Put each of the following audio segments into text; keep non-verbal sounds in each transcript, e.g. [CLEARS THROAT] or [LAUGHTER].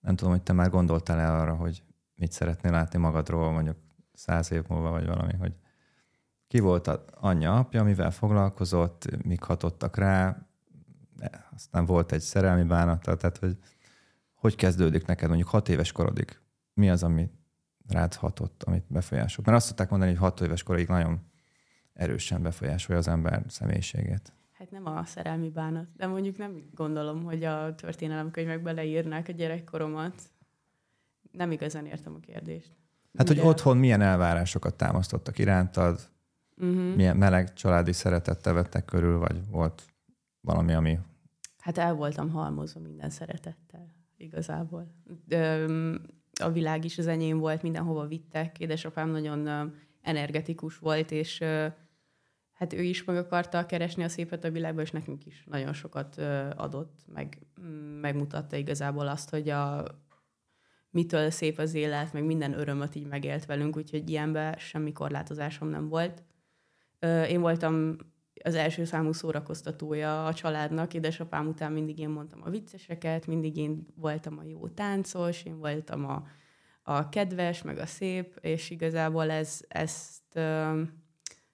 Nem tudom, hogy te már gondoltál-e arra, hogy mit szeretnél látni magadról mondjuk száz év múlva, vagy valami, hogy ki volt a anyja, apja, mivel foglalkozott, mik hatottak rá, aztán volt egy szerelmi bánata, tehát hogy hogy kezdődik neked mondjuk hat éves korodig? Mi az, ami rád hatott, amit befolyásolt? Mert azt szokták mondani, hogy hat éves korig nagyon erősen befolyásolja az ember személyiségét. Hát nem a szerelmi bánat, de mondjuk nem gondolom, hogy a történelemkönyvekbe leírnák a gyerekkoromat. Nem igazán értem a kérdést. Hát, Ugye... hogy otthon milyen elvárásokat támasztottak irántad, uh-huh. milyen meleg családi szeretettel vettek körül, vagy volt valami, ami... Hát el voltam halmozva minden szeretettel, igazából. De, a világ is az enyém volt, mindenhova vittek. Édesapám nagyon energetikus volt, és hát ő is meg akarta keresni a szépet a világban, és nekünk is nagyon sokat adott, meg megmutatta igazából azt, hogy a, mitől szép az élet, meg minden örömöt így megélt velünk, úgyhogy ilyenben semmi korlátozásom nem volt. Én voltam az első számú szórakoztatója a családnak. Édesapám után mindig én mondtam a vicceseket, mindig én voltam a jó táncos, én voltam a, a kedves, meg a szép, és igazából ez, ezt,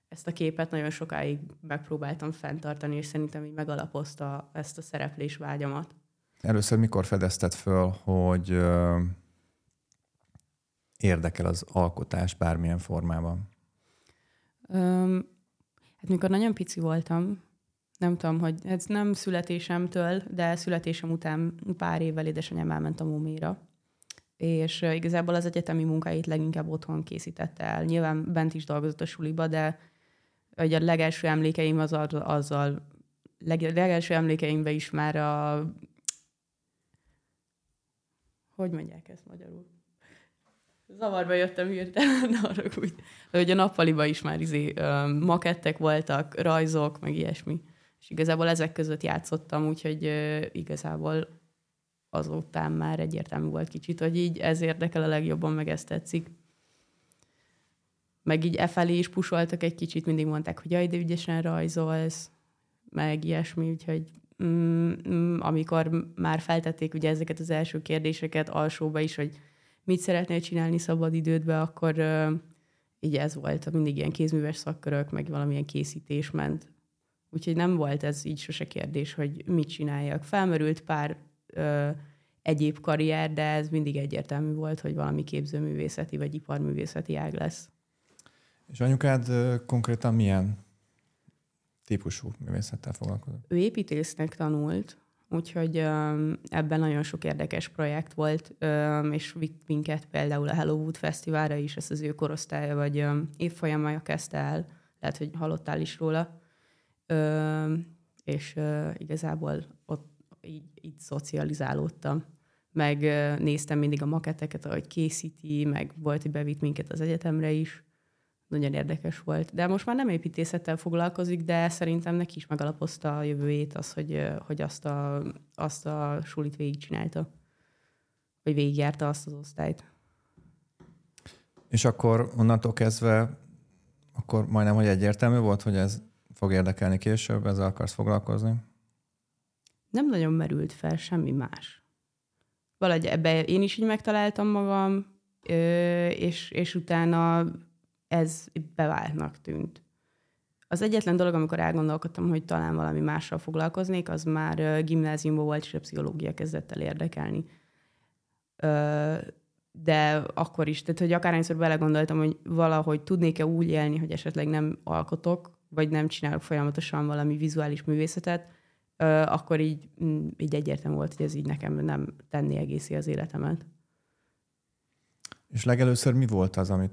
ezt a képet nagyon sokáig megpróbáltam fenntartani, és szerintem így megalapozta ezt a szereplés vágyamat. Először mikor fedezted föl, hogy érdekel az alkotás bármilyen formában? Um, Hát mikor nagyon pici voltam, nem tudom, hogy ez nem születésemtől, de születésem után pár évvel édesanyám elment a Móméra, és igazából az egyetemi munkáit leginkább otthon készítette el. Nyilván bent is dolgozott a suliba, de a legelső emlékeim az azzal, leg, legelső emlékeimben is már a hogy mondják ezt magyarul? Zavarba jöttem hirtelen, [LAUGHS] arra úgy, hogy a nappaliba is már izé, makettek voltak, rajzok, meg ilyesmi. És igazából ezek között játszottam, úgyhogy igazából azután már egyértelmű volt kicsit, hogy így ez érdekel a legjobban, meg ez tetszik. Meg így e felé is pusoltak egy kicsit, mindig mondták, hogy jaj, de ügyesen rajzolsz, meg ilyesmi, úgyhogy mm, mm, amikor már feltették ugye ezeket az első kérdéseket alsóba is, hogy mit szeretnél csinálni szabad idődbe, akkor uh, így ez volt, mindig ilyen kézműves szakkörök, meg valamilyen készítés ment. Úgyhogy nem volt ez így sose kérdés, hogy mit csináljak. Felmerült pár uh, egyéb karrier, de ez mindig egyértelmű volt, hogy valami képzőművészeti vagy iparművészeti ág lesz. És anyukád konkrétan milyen típusú művészettel foglalkozott? Ő építésznek tanult, Úgyhogy ebben nagyon sok érdekes projekt volt, és vitt minket például a Hello Wood Fesztiválra is, ezt az ő korosztálya, vagy évfolyamja kezdte el, lehet, hogy hallottál is róla, és igazából ott így, így szocializálódtam. Meg néztem mindig a maketeket, ahogy készíti, meg volt, hogy bevitt minket az egyetemre is nagyon érdekes volt. De most már nem építészettel foglalkozik, de szerintem neki is megalapozta a jövőjét az, hogy, hogy azt, a, azt a sulit végigcsinálta. Vagy végigjárta azt az osztályt. És akkor onnantól kezdve akkor majdnem, hogy egyértelmű volt, hogy ez fog érdekelni később, ezzel akarsz foglalkozni? Nem nagyon merült fel semmi más. Valahogy ebbe én is így megtaláltam magam, és, és utána ez beváltnak tűnt. Az egyetlen dolog, amikor elgondolkodtam, hogy talán valami mással foglalkoznék, az már gimnáziumban volt, és a pszichológia kezdett el érdekelni. De akkor is, tehát hogy akárhányszor belegondoltam, hogy valahogy tudnék-e úgy élni, hogy esetleg nem alkotok, vagy nem csinálok folyamatosan valami vizuális művészetet, akkor így, mm, így egyértelmű volt, hogy ez így nekem nem tenni egészi az életemet. És legelőször mi volt az, amit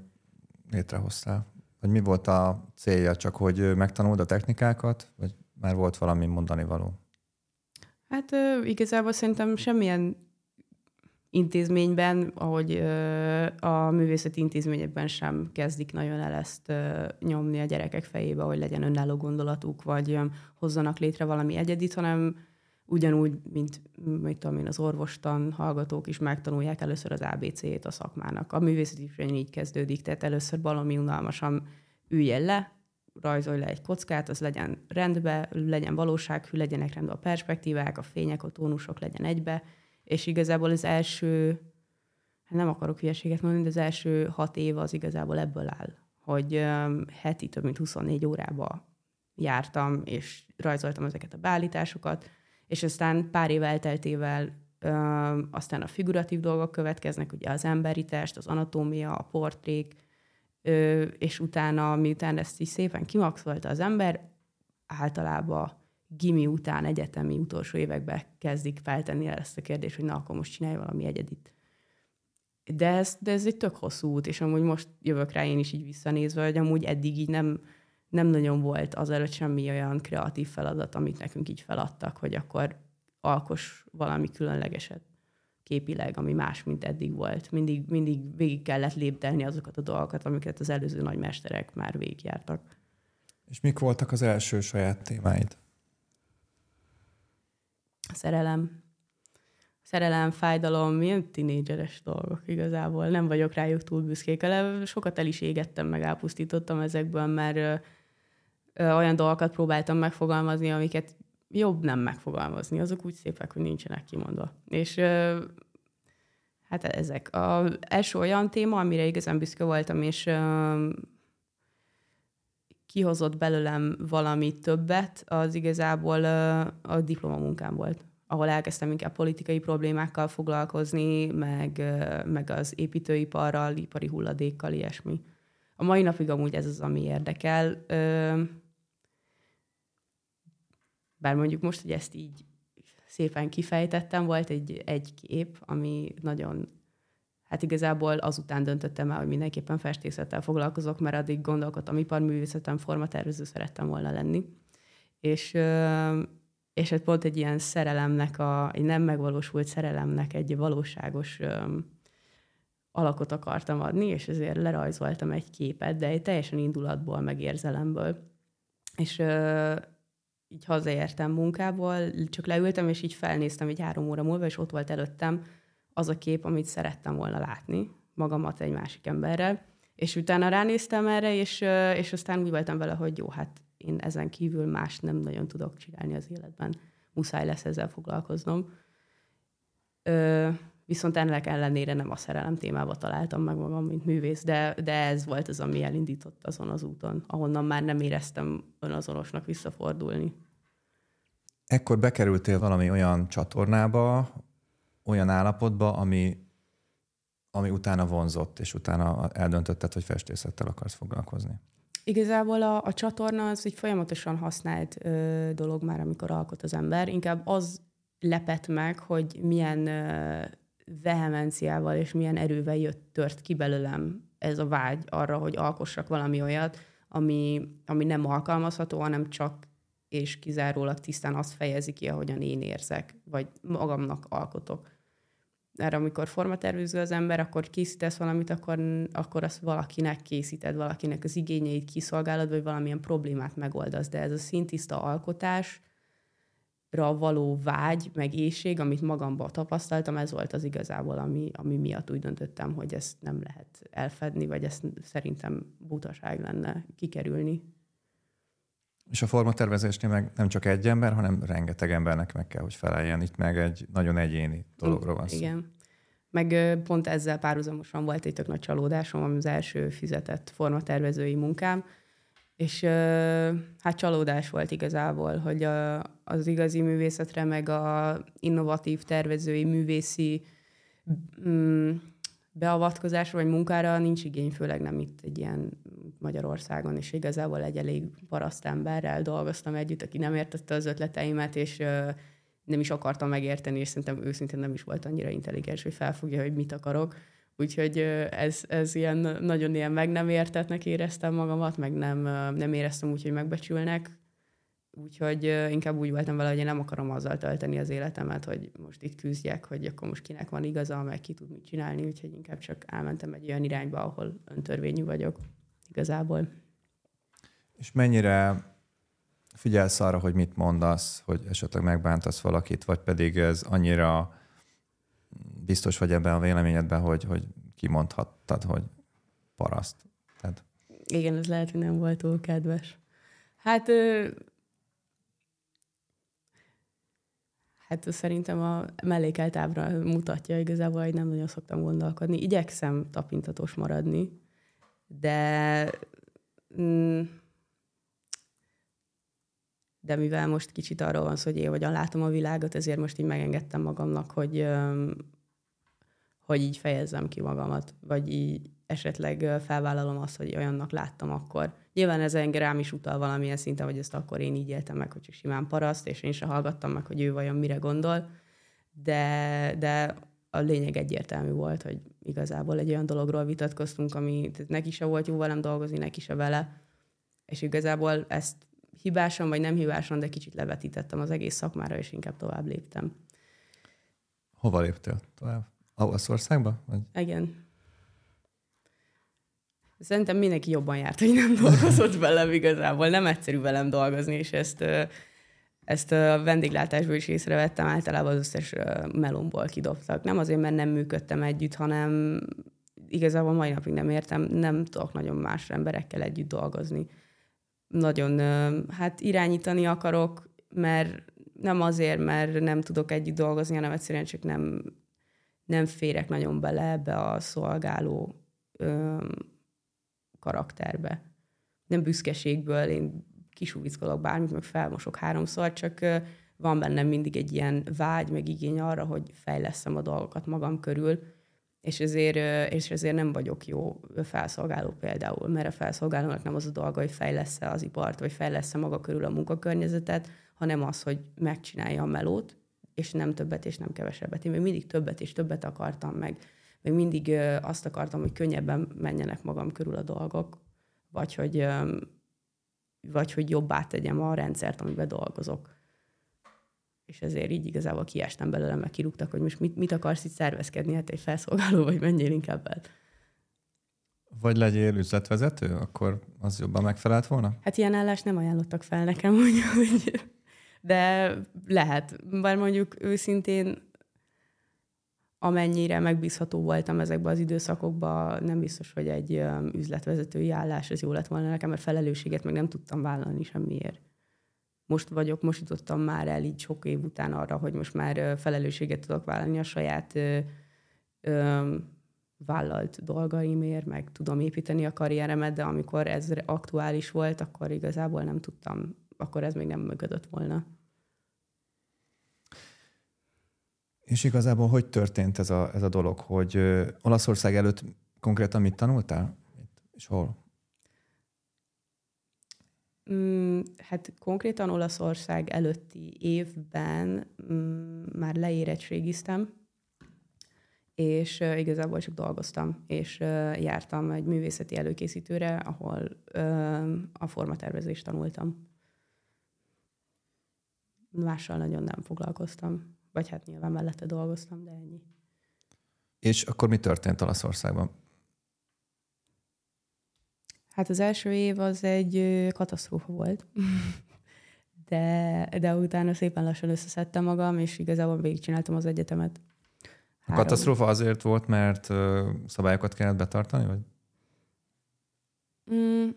létrehoztál? Vagy mi volt a célja? Csak, hogy megtanuld a technikákat, vagy már volt valami mondani való? Hát igazából szerintem semmilyen intézményben, ahogy a művészeti intézményekben sem kezdik nagyon el ezt nyomni a gyerekek fejébe, hogy legyen önálló gondolatuk, vagy hozzanak létre valami egyedit, hanem ugyanúgy, mint mit tudom én, az orvostan hallgatók is megtanulják először az ABC-t a szakmának. A művészet is így kezdődik, tehát először valami unalmasan üljen le, rajzolj le egy kockát, az legyen rendbe, legyen valósághű, legyenek rendben a perspektívák, a fények, a tónusok legyen egybe, És igazából az első, hát nem akarok hülyeséget mondani, de az első hat év az igazából ebből áll, hogy heti több mint 24 órába jártam, és rajzoltam ezeket a beállításokat, és aztán pár év elteltével aztán a figuratív dolgok következnek, ugye az emberi test, az anatómia, a portrék, és utána, miután ezt is szépen kimaxolta az ember, általában gimi után, egyetemi utolsó években kezdik feltenni el ezt a kérdést, hogy na, akkor most csinálj valami egyedit. De ez, de ez egy tök hosszú út, és amúgy most jövök rá én is így visszanézve, hogy amúgy eddig így nem, nem nagyon volt azelőtt semmi olyan kreatív feladat, amit nekünk így feladtak, hogy akkor alkos valami különlegeset képileg, ami más, mint eddig volt. Mindig, mindig végig kellett lépdelni azokat a dolgokat, amiket az előző nagymesterek már végigjártak. És mik voltak az első saját témáid? Szerelem. Szerelem, fájdalom, milyen tinédzseres dolgok igazából. Nem vagyok rájuk túl büszkék. Sokat el is égettem, meg elpusztítottam ezekből, mert olyan dolgokat próbáltam megfogalmazni, amiket jobb nem megfogalmazni, azok úgy szépek, hogy nincsenek kimondva. És hát ezek. A első olyan téma, amire igazán büszke voltam, és kihozott belőlem valami többet, az igazából a diplomamunkám volt ahol elkezdtem inkább politikai problémákkal foglalkozni, meg, meg az építőiparral, ipari hulladékkal, ilyesmi. A mai napig amúgy ez az, ami érdekel bár mondjuk most, hogy ezt így szépen kifejtettem, volt egy, egy kép, ami nagyon, hát igazából azután döntöttem el, hogy mindenképpen festészettel foglalkozok, mert addig gondolkodtam, iparművészetem, formatervező szerettem volna lenni. És, és hát pont egy ilyen szerelemnek, a, egy nem megvalósult szerelemnek egy valóságos alakot akartam adni, és ezért lerajzoltam egy képet, de egy teljesen indulatból, meg érzelemből. És így hazaértem munkából, csak leültem, és így felnéztem egy három óra múlva, és ott volt előttem az a kép, amit szerettem volna látni, magamat egy másik emberrel. És utána ránéztem erre, és, és aztán úgy voltam vele, hogy jó, hát én ezen kívül más nem nagyon tudok csinálni az életben. Muszáj lesz ezzel foglalkoznom. Ö, viszont ennek ellenére nem a szerelem témába találtam meg magam, mint művész, de, de ez volt az, ami elindított azon az úton, ahonnan már nem éreztem önazonosnak visszafordulni. Ekkor bekerültél valami olyan csatornába, olyan állapotba, ami, ami utána vonzott, és utána eldöntötted, hogy festészettel akarsz foglalkozni. Igazából a, a csatorna az egy folyamatosan használt ö, dolog már, amikor alkot az ember. Inkább az lepett meg, hogy milyen ö, vehemenciával és milyen erővel jött, tört ki belőlem ez a vágy arra, hogy alkossak valami olyat, ami, ami nem alkalmazható, hanem csak és kizárólag tisztán azt fejezi ki, ahogyan én érzek, vagy magamnak alkotok. Erre, amikor formatervező az ember, akkor készítesz valamit, akkor, akkor azt valakinek készíted, valakinek az igényeit kiszolgálod, vagy valamilyen problémát megoldasz. De ez a szintiszta alkotás, való vágy, meg éjség, amit magamban tapasztaltam, ez volt az igazából, ami, ami miatt úgy döntöttem, hogy ezt nem lehet elfedni, vagy ezt szerintem butaság lenne kikerülni. És a formatervezésnél meg nem csak egy ember, hanem rengeteg embernek meg kell, hogy feleljen. Itt meg egy nagyon egyéni dologról van szó. Igen. Meg pont ezzel párhuzamosan volt egy tök nagy csalódásom, ami az első fizetett formatervezői munkám, és hát csalódás volt igazából, hogy a, az igazi művészetre, meg a innovatív tervezői, művészi mm, beavatkozásra vagy munkára nincs igény, főleg nem itt egy ilyen Magyarországon, és igazából egy elég paraszt emberrel dolgoztam együtt, aki nem értette az ötleteimet, és nem is akartam megérteni, és szerintem őszintén nem is volt annyira intelligens, hogy felfogja, hogy mit akarok. Úgyhogy ez, ez ilyen nagyon ilyen meg nem értetnek éreztem magamat, meg nem, nem éreztem úgy, hogy megbecsülnek. Úgyhogy inkább úgy voltam vele, hogy én nem akarom azzal tölteni az életemet, hogy most itt küzdjek, hogy akkor most kinek van igaza, meg ki tud mit csinálni, úgyhogy inkább csak elmentem egy olyan irányba, ahol öntörvényű vagyok igazából. És mennyire figyelsz arra, hogy mit mondasz, hogy esetleg megbántasz valakit, vagy pedig ez annyira biztos vagy ebben a véleményedben, hogy, hogy kimondhattad, hogy paraszt. Tehát... Igen, ez lehet, hogy nem volt túl kedves. Hát, ö... Hát szerintem a mellékelt ábra mutatja igazából, hogy nem nagyon szoktam gondolkodni. Igyekszem tapintatos maradni, de mm, de mivel most kicsit arról van szó, hogy én hogyan látom a világot, ezért most így megengedtem magamnak, hogy, hogy így fejezzem ki magamat, vagy így esetleg felvállalom azt, hogy olyannak láttam akkor. Nyilván ez engem rám is utal valamilyen szinten, hogy ezt akkor én így éltem meg, hogy csak simán paraszt, és én se hallgattam meg, hogy ő vajon mire gondol, de, de a lényeg egyértelmű volt, hogy igazából egy olyan dologról vitatkoztunk, ami neki se volt jó velem dolgozni, neki se vele, és igazából ezt hibásan vagy nem hibásan, de kicsit levetítettem az egész szakmára, és inkább tovább léptem. Hova léptél tovább? Olaszországba? Vagy? Igen. Szerintem mindenki jobban járt, hogy nem dolgozott velem igazából. Nem egyszerű velem dolgozni, és ezt, ezt a vendéglátásból is észrevettem, általában az összes melomból kidobtak. Nem azért, mert nem működtem együtt, hanem igazából mai napig nem értem, nem tudok nagyon más emberekkel együtt dolgozni. Nagyon hát irányítani akarok, mert nem azért, mert nem tudok együtt dolgozni, hanem egyszerűen csak nem, nem férek nagyon bele ebbe a szolgáló karakterbe. Nem büszkeségből, én kisúvickolok bármit, meg felmosok háromszor, csak van bennem mindig egy ilyen vágy, meg igény arra, hogy fejleszem a dolgokat magam körül, és ezért, és ezért nem vagyok jó felszolgáló például, mert a felszolgálónak nem az a dolga, hogy fejlesz az ipart, vagy fejlesz maga körül a munkakörnyezetet, hanem az, hogy megcsinálja a melót, és nem többet és nem kevesebbet. Én még mindig többet és többet akartam meg még mindig azt akartam, hogy könnyebben menjenek magam körül a dolgok, vagy hogy, vagy hogy jobbá tegyem a rendszert, amiben dolgozok. És ezért így igazából kiestem belőle, meg kirúgtak, hogy most mit, mit akarsz itt szervezkedni, hát egy felszolgáló, vagy menjél inkább el. Vagy legyél üzletvezető, akkor az jobban megfelelt volna? Hát ilyen állást nem ajánlottak fel nekem, [LAUGHS] úgy, de lehet. Bár mondjuk őszintén amennyire megbízható voltam ezekben az időszakokban, nem biztos, hogy egy üzletvezetői állás ez jó lett volna nekem, mert felelősséget meg nem tudtam vállalni semmiért. Most vagyok, most jutottam már el így sok év után arra, hogy most már felelősséget tudok vállalni a saját ö, vállalt dolgaimért, meg tudom építeni a karrieremet, de amikor ez aktuális volt, akkor igazából nem tudtam, akkor ez még nem működött volna. És igazából hogy történt ez a, ez a dolog, hogy Olaszország előtt konkrétan mit tanultál? És hol? Mm, hát konkrétan Olaszország előtti évben mm, már leérettségiztem, és igazából csak dolgoztam, és jártam egy művészeti előkészítőre, ahol a formatervezést tanultam. Mással nagyon nem foglalkoztam. Vagy hát nyilván mellette dolgoztam, de ennyi. És akkor mi történt Olaszországban? Hát az első év az egy katasztrófa volt. [LAUGHS] de, de utána szépen lassan összeszedtem magam, és igazából végigcsináltam az egyetemet. Három. A katasztrófa azért volt, mert szabályokat kellett betartani, vagy? Mm,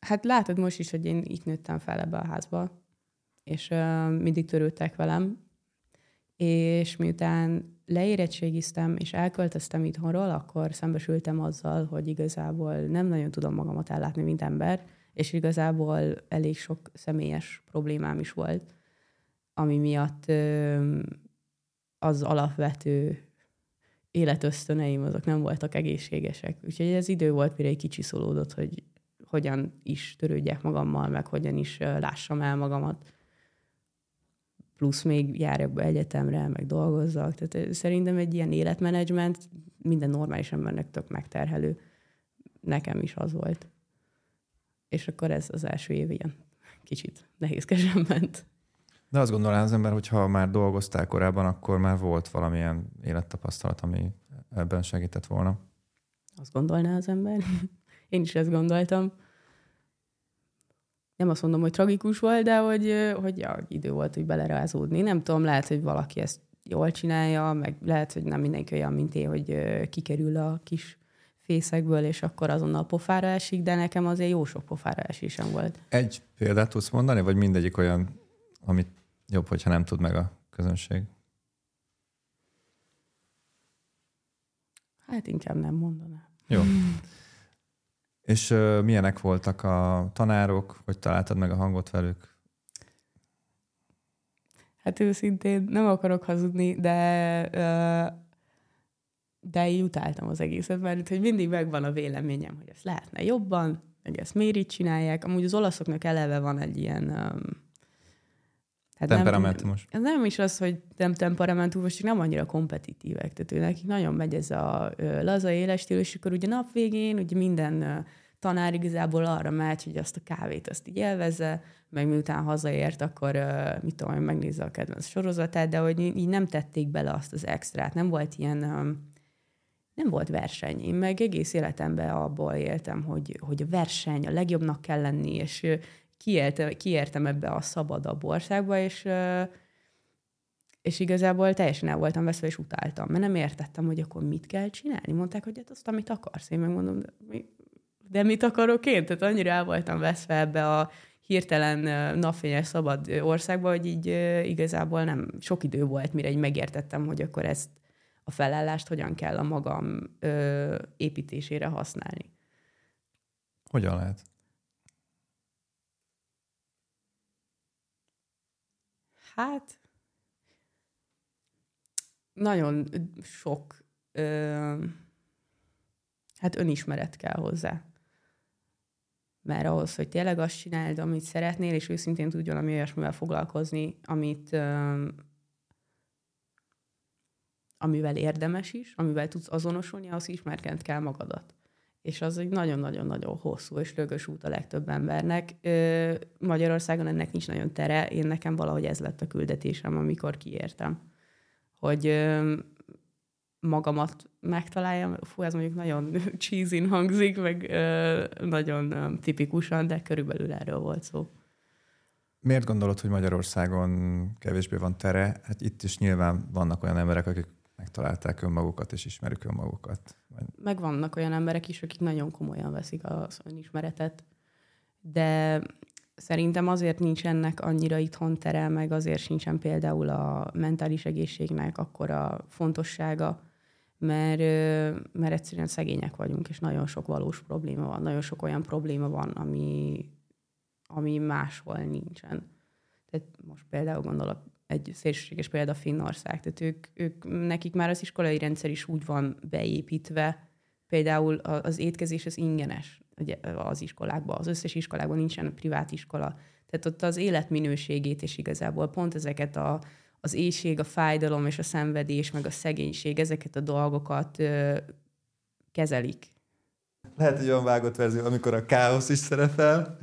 hát látod most is, hogy én itt nőttem fel ebbe a házba, és uh, mindig törődtek velem, és miután leérettségiztem és elköltöztem itthonról, akkor szembesültem azzal, hogy igazából nem nagyon tudom magamat ellátni, mint ember, és igazából elég sok személyes problémám is volt, ami miatt az alapvető életösztöneim azok nem voltak egészségesek. Úgyhogy ez idő volt, mire egy kicsi szólódott, hogy hogyan is törődjek magammal, meg hogyan is lássam el magamat plusz még járjak be egyetemre, meg dolgozzak. Tehát szerintem egy ilyen életmenedzsment minden normális embernek tök megterhelő. Nekem is az volt. És akkor ez az első év ilyen kicsit nehézkesen [LAUGHS] ment. De azt gondolná az ember, hogy ha már dolgoztál korábban, akkor már volt valamilyen élettapasztalat, ami ebben segített volna. Azt gondolná az ember. [LAUGHS] Én is ezt gondoltam nem azt mondom, hogy tragikus volt, de hogy, hogy ja, idő volt, hogy belerázódni. Nem tudom, lehet, hogy valaki ezt jól csinálja, meg lehet, hogy nem mindenki olyan, mint én, hogy kikerül a kis fészekből, és akkor azonnal pofára esik, de nekem azért jó sok pofára esésem volt. Egy példát tudsz mondani, vagy mindegyik olyan, amit jobb, hogyha nem tud meg a közönség? Hát inkább nem mondanám. Jó. [LAUGHS] És uh, milyenek voltak a tanárok, hogy találtad meg a hangot velük? Hát őszintén nem akarok hazudni, de de így utáltam az egészet, mert hogy mindig megvan a véleményem, hogy ezt lehetne jobban, meg ezt miért így csinálják. Amúgy az olaszoknak eleve van egy ilyen... Um, hát temperamentumos. Nem, nem is az, hogy nem temperamentumos, csak nem annyira kompetitívek. Tehát ő nekik nagyon megy ez a ö, laza éles stílus, és akkor ugye nap végén ugye minden ö, tanár igazából arra megy, hogy azt a kávét azt így élvezze, meg miután hazaért, akkor uh, mit tudom, megnézze a kedvenc sorozatát, de hogy így nem tették bele azt az extrát, nem volt ilyen, um, nem volt verseny. Én meg egész életemben abból éltem, hogy, hogy a verseny, a legjobbnak kell lenni, és kiértem, kiértem ebbe a szabadabb országba, és és igazából teljesen el voltam veszve, és utáltam, mert nem értettem, hogy akkor mit kell csinálni. Mondták, hogy hát azt, amit akarsz. Én megmondom, de, mi, de mit akarok én? Tehát annyira el voltam veszve ebbe a hirtelen napfényes szabad országba, hogy így igazából nem sok idő volt, mire így megértettem, hogy akkor ezt a felállást hogyan kell a magam ö, építésére használni. Hogyan lehet? Hát, nagyon sok ö, hát önismeret kell hozzá mert ahhoz, hogy tényleg azt csináld, amit szeretnél, és őszintén tudjon ami olyasmivel foglalkozni, amit, amivel érdemes is, amivel tudsz azonosulni, az ismerkent kell magadat. És az egy nagyon-nagyon-nagyon hosszú és rögös út a legtöbb embernek. Magyarországon ennek nincs nagyon tere, én nekem valahogy ez lett a küldetésem, amikor kiértem. Hogy magamat megtaláljam. Fú, ez mondjuk nagyon [LAUGHS] cheesy hangzik, meg nagyon tipikusan, de körülbelül erről volt szó. Miért gondolod, hogy Magyarországon kevésbé van tere? Hát itt is nyilván vannak olyan emberek, akik megtalálták önmagukat és ismerik önmagukat. Meg vannak olyan emberek is, akik nagyon komolyan veszik az önismeretet, de szerintem azért nincs ennek annyira itthon tere, meg azért sincsen például a mentális egészségnek akkora fontossága, mert, mert egyszerűen szegények vagyunk, és nagyon sok valós probléma van, nagyon sok olyan probléma van, ami, ami máshol nincsen. Tehát most például gondolok egy szélsőséges példa Finnország, tehát ők, ők, nekik már az iskolai rendszer is úgy van beépítve, például az étkezés az ingenes ugye, az iskolákban, az összes iskolákban nincsen privát iskola. Tehát ott az életminőségét és igazából pont ezeket a, az éjség, a fájdalom és a szenvedés, meg a szegénység, ezeket a dolgokat ö, kezelik. Lehet egy olyan vágott verzió, amikor a káosz is szerepel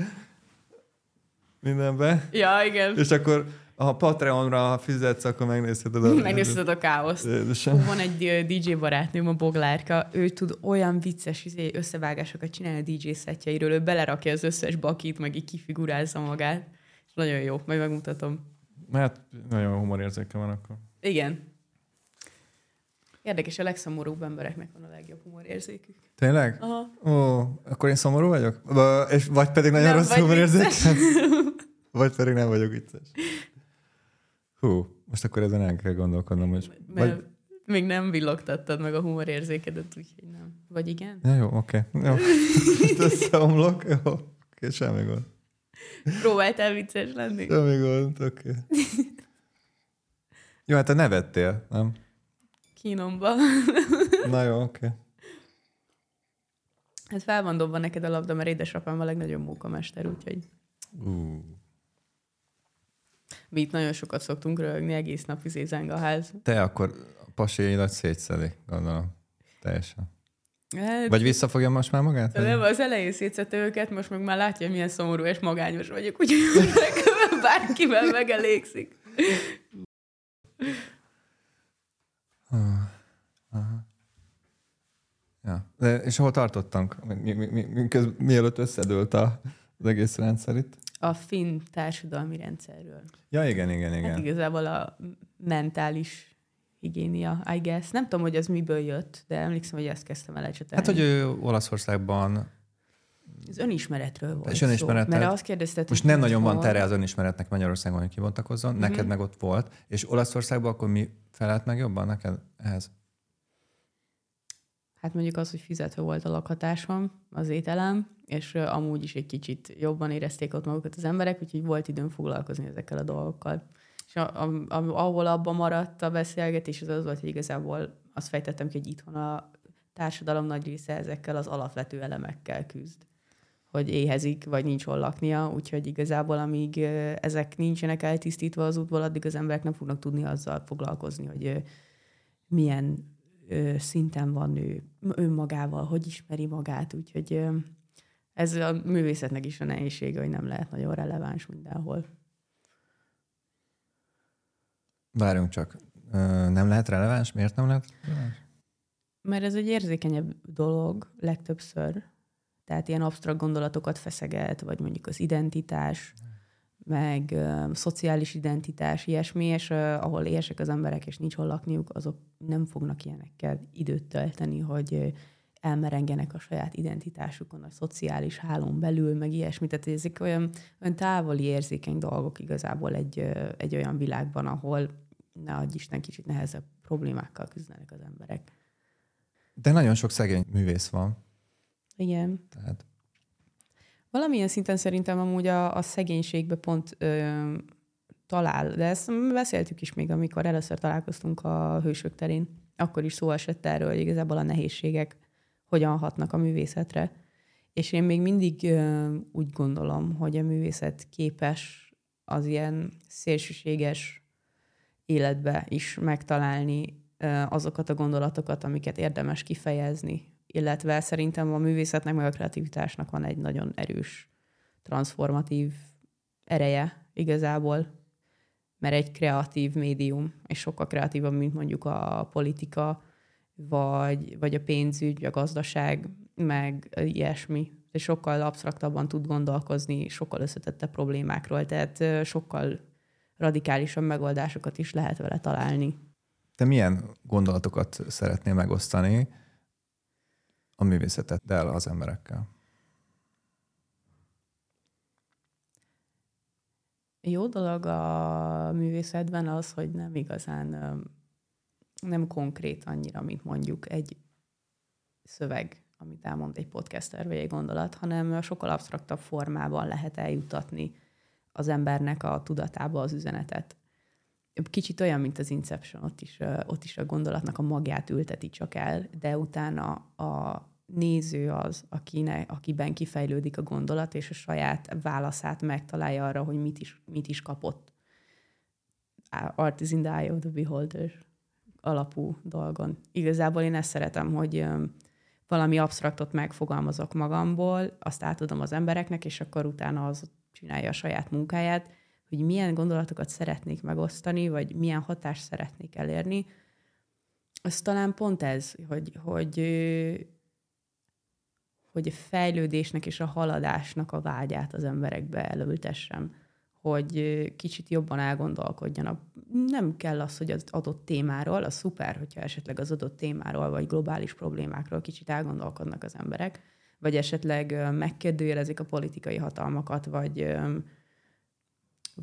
mindenbe. Ja, igen. És akkor ha Patreonra fizetsz, akkor megnézheted a... Megnézheted a káoszt. Van egy DJ barátnőm, a Boglárka, ő tud olyan vicces izé, összevágásokat csinálni a DJ szetjeiről, ő belerakja az összes bakit, meg így kifigurázza magát. És nagyon jó, majd megmutatom. Hát nagyon humorérzéke van akkor. Igen. Érdekes, a legszomorúbb embereknek van a legjobb humorérzékük. Tényleg? Aha. Ó, akkor én szomorú vagyok? És vagy pedig nagyon nem rossz humorérzékem? [LAUGHS] vagy pedig nem vagyok vicces. Hú, most akkor ezen el kell gondolkodnom, hogy... Vagy... Még nem villogtattad meg a humorérzékedet, úgyhogy nem. Vagy igen? Ja, jó, oké. Okay. Jó. Összeomlok. Jó. Oké, okay, semmi gond. Próbáltál vicces lenni? Semmi gond, oké. Okay. [LAUGHS] Jó, hát te nevettél, nem? Kínomba. Na jó, oké. Okay. Hát fel van dobva neked a labda, mert édesapám a legnagyobb munkamester, úgyhogy... Uh. Mi itt nagyon sokat szoktunk röhögni, egész nap izézeng a ház. Te akkor a pasiaidat szétszedi, gondolom. Teljesen. Hát, Vagy visszafogja most már magát? Nem, az elején szétszette őket, most meg már látja, milyen szomorú és magányos vagyok, úgyhogy [LAUGHS] bárkivel megelégszik. Aha. Ja. De, és hol tartottunk? Mi, mi, mi, mi, mielőtt összedőlt a, az egész rendszer itt? A finn társadalmi rendszerről. Ja, igen, igen, igen. Hát igazából a mentális higiénia, I guess. Nem tudom, hogy az miből jött, de emlékszem, hogy ezt kezdtem el ecsetelni. Hát, hogy ő Olaszországban Az önismeretről volt És önismeret, szó. Mert azt kérdezted, Most nem nagyon van tere az önismeretnek Magyarországon, hogy kibontakozzon, Mhm. neked meg ott volt, és Olaszországban akkor mi felelt meg jobban neked ehhez? Hát mondjuk az, hogy fizetve volt a lakhatásom, az ételem, és amúgy is egy kicsit jobban érezték ott magukat az emberek, úgyhogy volt időm foglalkozni ezekkel a dolgokkal. És a, a, a, ahol abban maradt a beszélgetés, az az volt, hogy igazából azt fejtettem ki, hogy itthon a társadalom nagy része ezekkel az alapvető elemekkel küzd hogy éhezik, vagy nincs hol laknia, úgyhogy igazából amíg ezek nincsenek eltisztítva az útból, addig az emberek nem fognak tudni azzal foglalkozni, hogy milyen szinten van ő önmagával, hogy ismeri magát, úgyhogy ez a művészetnek is a nehézsége, hogy nem lehet nagyon releváns mindenhol. Várjunk csak. Nem lehet releváns? Miért nem lehet releváns? Mert ez egy érzékenyebb dolog legtöbbször. Tehát ilyen absztrakt gondolatokat feszeget, vagy mondjuk az identitás, meg ö, szociális identitás, ilyesmi, és ö, ahol éhesek az emberek, és nincs hol lakniuk, azok nem fognak ilyenekkel időt tölteni, hogy ö, elmerengenek a saját identitásukon, a szociális hálón belül, meg ilyesmi. Tehát ezek olyan, olyan távoli érzékeny dolgok igazából egy, ö, egy olyan világban, ahol ne adj Isten, kicsit nehezebb problémákkal küzdenek az emberek. De nagyon sok szegény művész van. Igen. Tehát Valamilyen szinten szerintem amúgy a, a szegénységbe pont ö, talál, de ezt beszéltük is még, amikor először találkoztunk a Hősök terén. Akkor is szó esett erről, hogy igazából a nehézségek hogyan hatnak a művészetre. És én még mindig ö, úgy gondolom, hogy a művészet képes az ilyen szélsőséges életbe is megtalálni ö, azokat a gondolatokat, amiket érdemes kifejezni. Illetve szerintem a művészetnek meg a kreativitásnak van egy nagyon erős transformatív ereje igazából, mert egy kreatív médium, és sokkal kreatívabb, mint mondjuk a politika, vagy, vagy a pénzügy, a gazdaság, meg ilyesmi. És sokkal absztraktabban tud gondolkozni, sokkal összetettebb problémákról, tehát sokkal radikálisabb megoldásokat is lehet vele találni. te milyen gondolatokat szeretnél megosztani a művészeteddel az emberekkel? Jó dolog a művészetben az, hogy nem igazán nem konkrét annyira, mint mondjuk egy szöveg, amit elmond egy podcaster vagy egy gondolat, hanem sokkal absztraktabb formában lehet eljutatni az embernek a tudatába az üzenetet. Kicsit olyan, mint az Inception, ott is, ott is a gondolatnak a magját ülteti csak el, de utána a néző az, akine, akiben kifejlődik a gondolat, és a saját válaszát megtalálja arra, hogy mit is, mit is kapott. Art is in the eye of the beholder alapú dolgon. Igazából én ezt szeretem, hogy valami absztraktot megfogalmazok magamból, azt átadom az embereknek, és akkor utána az csinálja a saját munkáját, hogy milyen gondolatokat szeretnék megosztani, vagy milyen hatást szeretnék elérni. Az talán pont ez, hogy, hogy, hogy a fejlődésnek és a haladásnak a vágyát az emberekbe elültessem, hogy kicsit jobban elgondolkodjanak. Nem kell az, hogy az adott témáról, az szuper, hogyha esetleg az adott témáról vagy globális problémákról kicsit elgondolkodnak az emberek, vagy esetleg megkérdőjelezik a politikai hatalmakat, vagy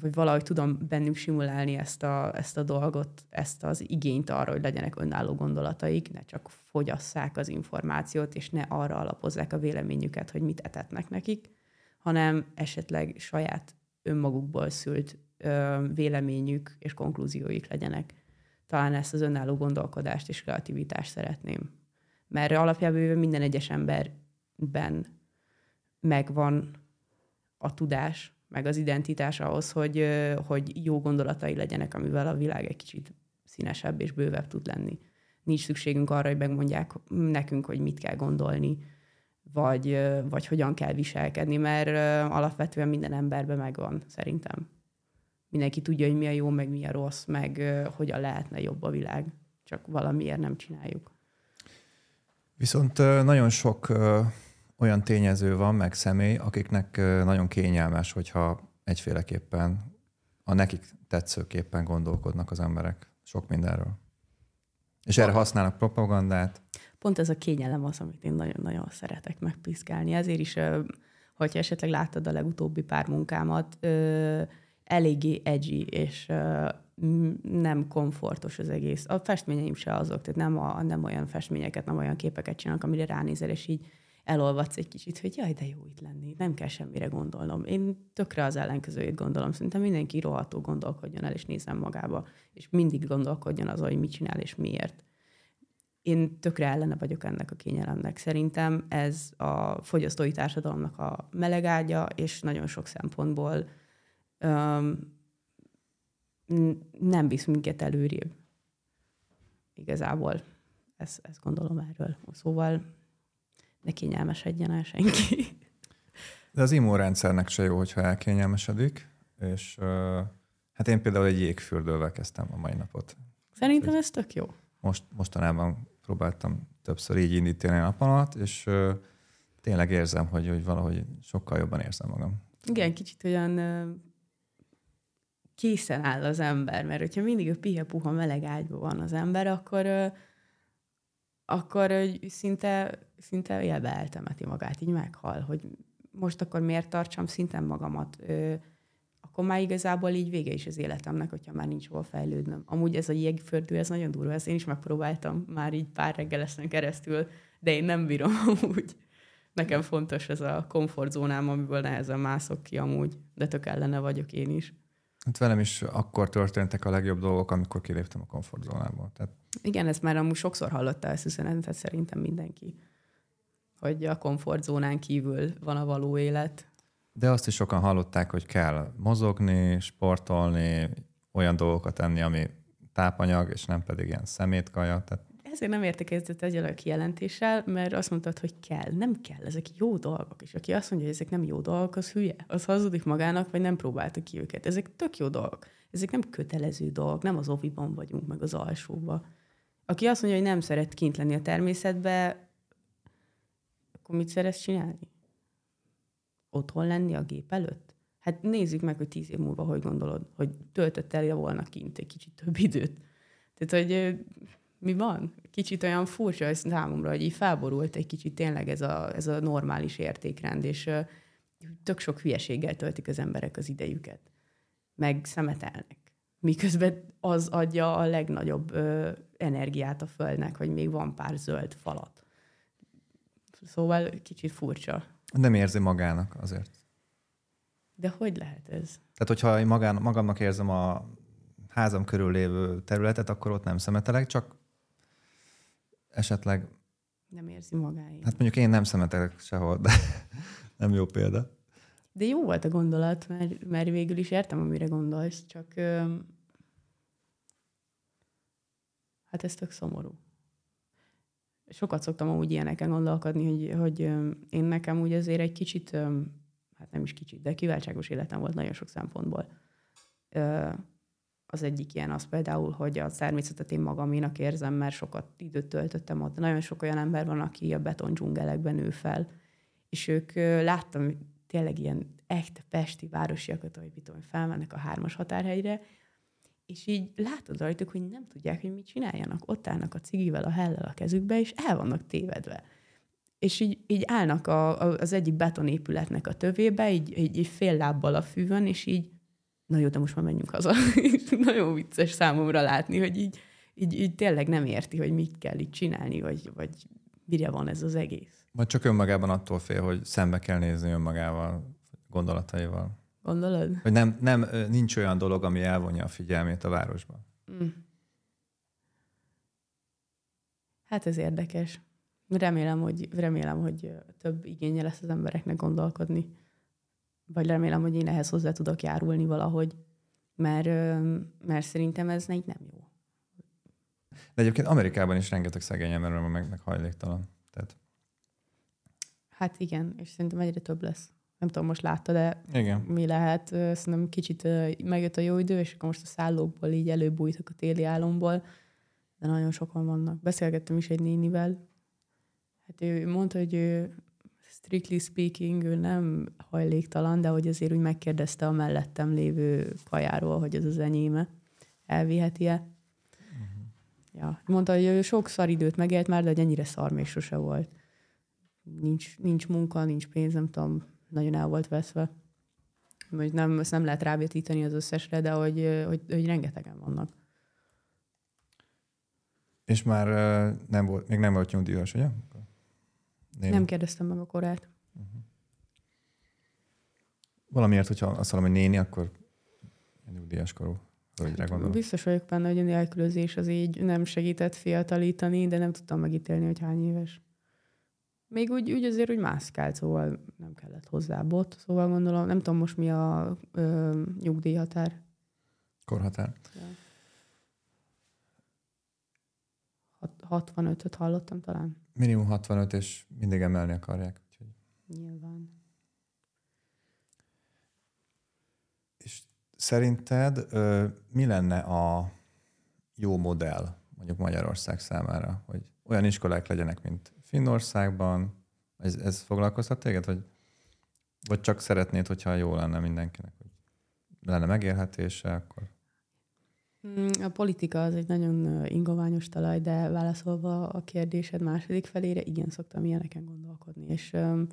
vagy valahogy tudom bennük simulálni ezt a, ezt a dolgot, ezt az igényt arra, hogy legyenek önálló gondolataik, ne csak fogyasszák az információt, és ne arra alapozzák a véleményüket, hogy mit etetnek nekik, hanem esetleg saját önmagukból szült ö, véleményük és konklúzióik legyenek. Talán ezt az önálló gondolkodást és kreativitást szeretném. Mert alapjában minden egyes emberben megvan a tudás, meg az identitás ahhoz, hogy, hogy jó gondolatai legyenek, amivel a világ egy kicsit színesebb és bővebb tud lenni. Nincs szükségünk arra, hogy megmondják nekünk, hogy mit kell gondolni, vagy, vagy hogyan kell viselkedni, mert alapvetően minden emberben megvan, szerintem. Mindenki tudja, hogy mi a jó, meg mi a rossz, meg hogyan lehetne jobb a világ. Csak valamiért nem csináljuk. Viszont nagyon sok olyan tényező van, meg személy, akiknek nagyon kényelmes, hogyha egyféleképpen a nekik tetszőképpen gondolkodnak az emberek sok mindenről. És erre használnak propagandát. pont ez a kényelem az, amit én nagyon-nagyon szeretek megpiszkálni. Ezért is, hogyha esetleg láttad a legutóbbi pár munkámat, eléggé edgy, és nem komfortos az egész. A festményeim se azok, tehát nem, a, nem olyan festményeket, nem olyan képeket csinálok, amire ránézel, és így elolvadsz egy kicsit, hogy jaj, de jó itt lenni, nem kell semmire gondolnom. Én tökre az ellenkezőjét gondolom. Szerintem mindenki rohadtul gondolkodjon el, és nézzen magába, és mindig gondolkodjon az, hogy mit csinál, és miért. Én tökre ellene vagyok ennek a kényelemnek. Szerintem ez a fogyasztói társadalomnak a melegágya, és nagyon sok szempontból um, nem visz minket előrébb. Igazából ezt, ezt gondolom erről. Szóval ne kényelmesedjen el senki. [LAUGHS] De az immunrendszernek se jó, hogyha elkényelmesedik, és uh, hát én például egy jégfürdővel kezdtem a mai napot. Szerintem ez tök jó. Most, mostanában próbáltam többször így indítani a napomat, és uh, tényleg érzem, hogy, hogy valahogy sokkal jobban érzem magam. Igen, kicsit olyan készen áll az ember, mert hogyha mindig a pihe puha meleg ágyban van az ember, akkor akkor szinte, szinte élbe eltemeti magát, így meghal, hogy most akkor miért tartsam szinten magamat, akkor már igazából így vége is az életemnek, hogyha már nincs hol fejlődnöm. Amúgy ez a jégfördő, ez nagyon durva, ezt én is megpróbáltam már így pár reggeleszen keresztül, de én nem bírom [LAUGHS] amúgy. Nekem fontos ez a komfortzónám, amiből nehezen mászok ki amúgy, de tök ellene vagyok én is. Hát velem is akkor történtek a legjobb dolgok, amikor kiléptem a komfortzónából. Tehát... Igen, ezt már amúgy sokszor hallotta ezt üzenetet szerintem mindenki, hogy a komfortzónán kívül van a való élet. De azt is sokan hallották, hogy kell mozogni, sportolni, olyan dolgokat tenni, ami tápanyag, és nem pedig ilyen szemétkaja. Tehát ezért nem értek egyet egyel a kijelentéssel, mert azt mondtad, hogy kell. Nem kell, ezek jó dolgok. És aki azt mondja, hogy ezek nem jó dolgok, az hülye. Az hazudik magának, vagy nem próbálta ki őket. Ezek tök jó dolgok. Ezek nem kötelező dolgok, nem az oviban vagyunk, meg az alsóba. Aki azt mondja, hogy nem szeret kint lenni a természetbe, akkor mit szeretsz csinálni? Otthon lenni a gép előtt? Hát nézzük meg, hogy tíz év múlva hogy gondolod, hogy töltött el volna kint egy kicsit több időt. Tehát, hogy mi van? Kicsit olyan furcsa ez számomra, hogy így felborult egy kicsit tényleg ez a, ez a normális értékrend, és tök sok hülyeséggel töltik az emberek az idejüket. Meg szemetelnek. Miközben az adja a legnagyobb uh, energiát a Földnek, hogy még van pár zöld falat. Szóval kicsit furcsa. Nem érzi magának azért. De hogy lehet ez? Tehát, hogyha én magán, magamnak érzem a házam körül lévő területet, akkor ott nem szemetelek, csak esetleg... Nem érzi magáét. Hát mondjuk én nem szemetelek sehol, de [LAUGHS] nem jó példa. De jó volt a gondolat, mert, mert végül is értem, amire gondolsz, csak hát ez tök szomorú. Sokat szoktam amúgy ilyeneken gondolkodni, hogy, hogy én nekem úgy azért egy kicsit, hát nem is kicsit, de kiváltságos életem volt nagyon sok szempontból. Az egyik ilyen az például, hogy a természetet én magaménak érzem, mert sokat időt töltöttem ott. Nagyon sok olyan ember van, aki a beton dzsungelekben nő fel, és ők láttam tényleg ilyen echte pesti városiakat, hogy mit felmennek a hármas határhegyre, és így látod rajtuk, hogy nem tudják, hogy mit csináljanak. Ott állnak a cigivel, a hellel a kezükbe, és el vannak tévedve. És így, így állnak a, a, az egyik betonépületnek a tövébe, így, így, így fél lábbal a fűvön, és így na jó, de most már menjünk haza. [LAUGHS] nagyon vicces számomra látni, hogy így, így, így tényleg nem érti, hogy mit kell itt csinálni, vagy, vagy mire van ez az egész. Vagy csak önmagában attól fél, hogy szembe kell nézni önmagával, gondolataival. Gondolod? Hogy nem, nem, nincs olyan dolog, ami elvonja a figyelmét a városban. Mm. Hát ez érdekes. Remélem, hogy, remélem, hogy több igénye lesz az embereknek gondolkodni vagy remélem, hogy én ehhez hozzá tudok járulni valahogy, mert, mert szerintem ez így nem jó. De egyébként Amerikában is rengeteg szegény ember van, meg, meg hajléktalan. Tehát... Hát igen, és szerintem egyre több lesz. Nem tudom, most látta, de igen. mi lehet. Szerintem kicsit megjött a jó idő, és akkor most a szállókból így előbújtak a téli álomból, de nagyon sokan vannak. Beszélgettem is egy nénivel, hát ő mondta, hogy ő strictly speaking, ő nem hajléktalan, de hogy azért úgy megkérdezte a mellettem lévő kajáról, hogy ez az enyéme, elviheti-e. Uh-huh. Ja. Mondta, hogy ő sok szar időt megélt már, de hogy ennyire szar még sose volt. Nincs, nincs munka, nincs pénz, nem tudom, nagyon el volt veszve. Hogy nem, ezt nem lehet rávetíteni az összesre, de hogy, hogy, hogy rengetegen vannak. És már nem volt, még nem volt nyugdíjas, ugye? Név. Nem kérdeztem meg a korát. Uh-huh. Valamiért, hogyha azt mondom, hogy néni, akkor nyugdíjas korú hölgyre hát, gondolom. Biztos vagyok benne, hogy a nélkülözés az így nem segített fiatalítani, de nem tudtam megítélni, hogy hány éves. Még úgy, úgy azért úgy mászkált, szóval nem kellett hozzá bot, szóval gondolom, nem tudom most mi a ö, nyugdíjhatár. Korhatár. Ja. 65-öt hallottam talán. Minimum 65, és mindig emelni akarják. Úgyhogy... Nyilván. És szerinted ö, mi lenne a jó modell mondjuk Magyarország számára, hogy olyan iskolák legyenek, mint Finnországban? Ez, ez foglalkoztat téged, hogy vagy csak szeretnéd, hogyha jó lenne mindenkinek, hogy lenne megélhetése, akkor a politika az egy nagyon ingoványos talaj, de válaszolva a kérdésed második felére, igen, szoktam ilyeneken gondolkodni, és um,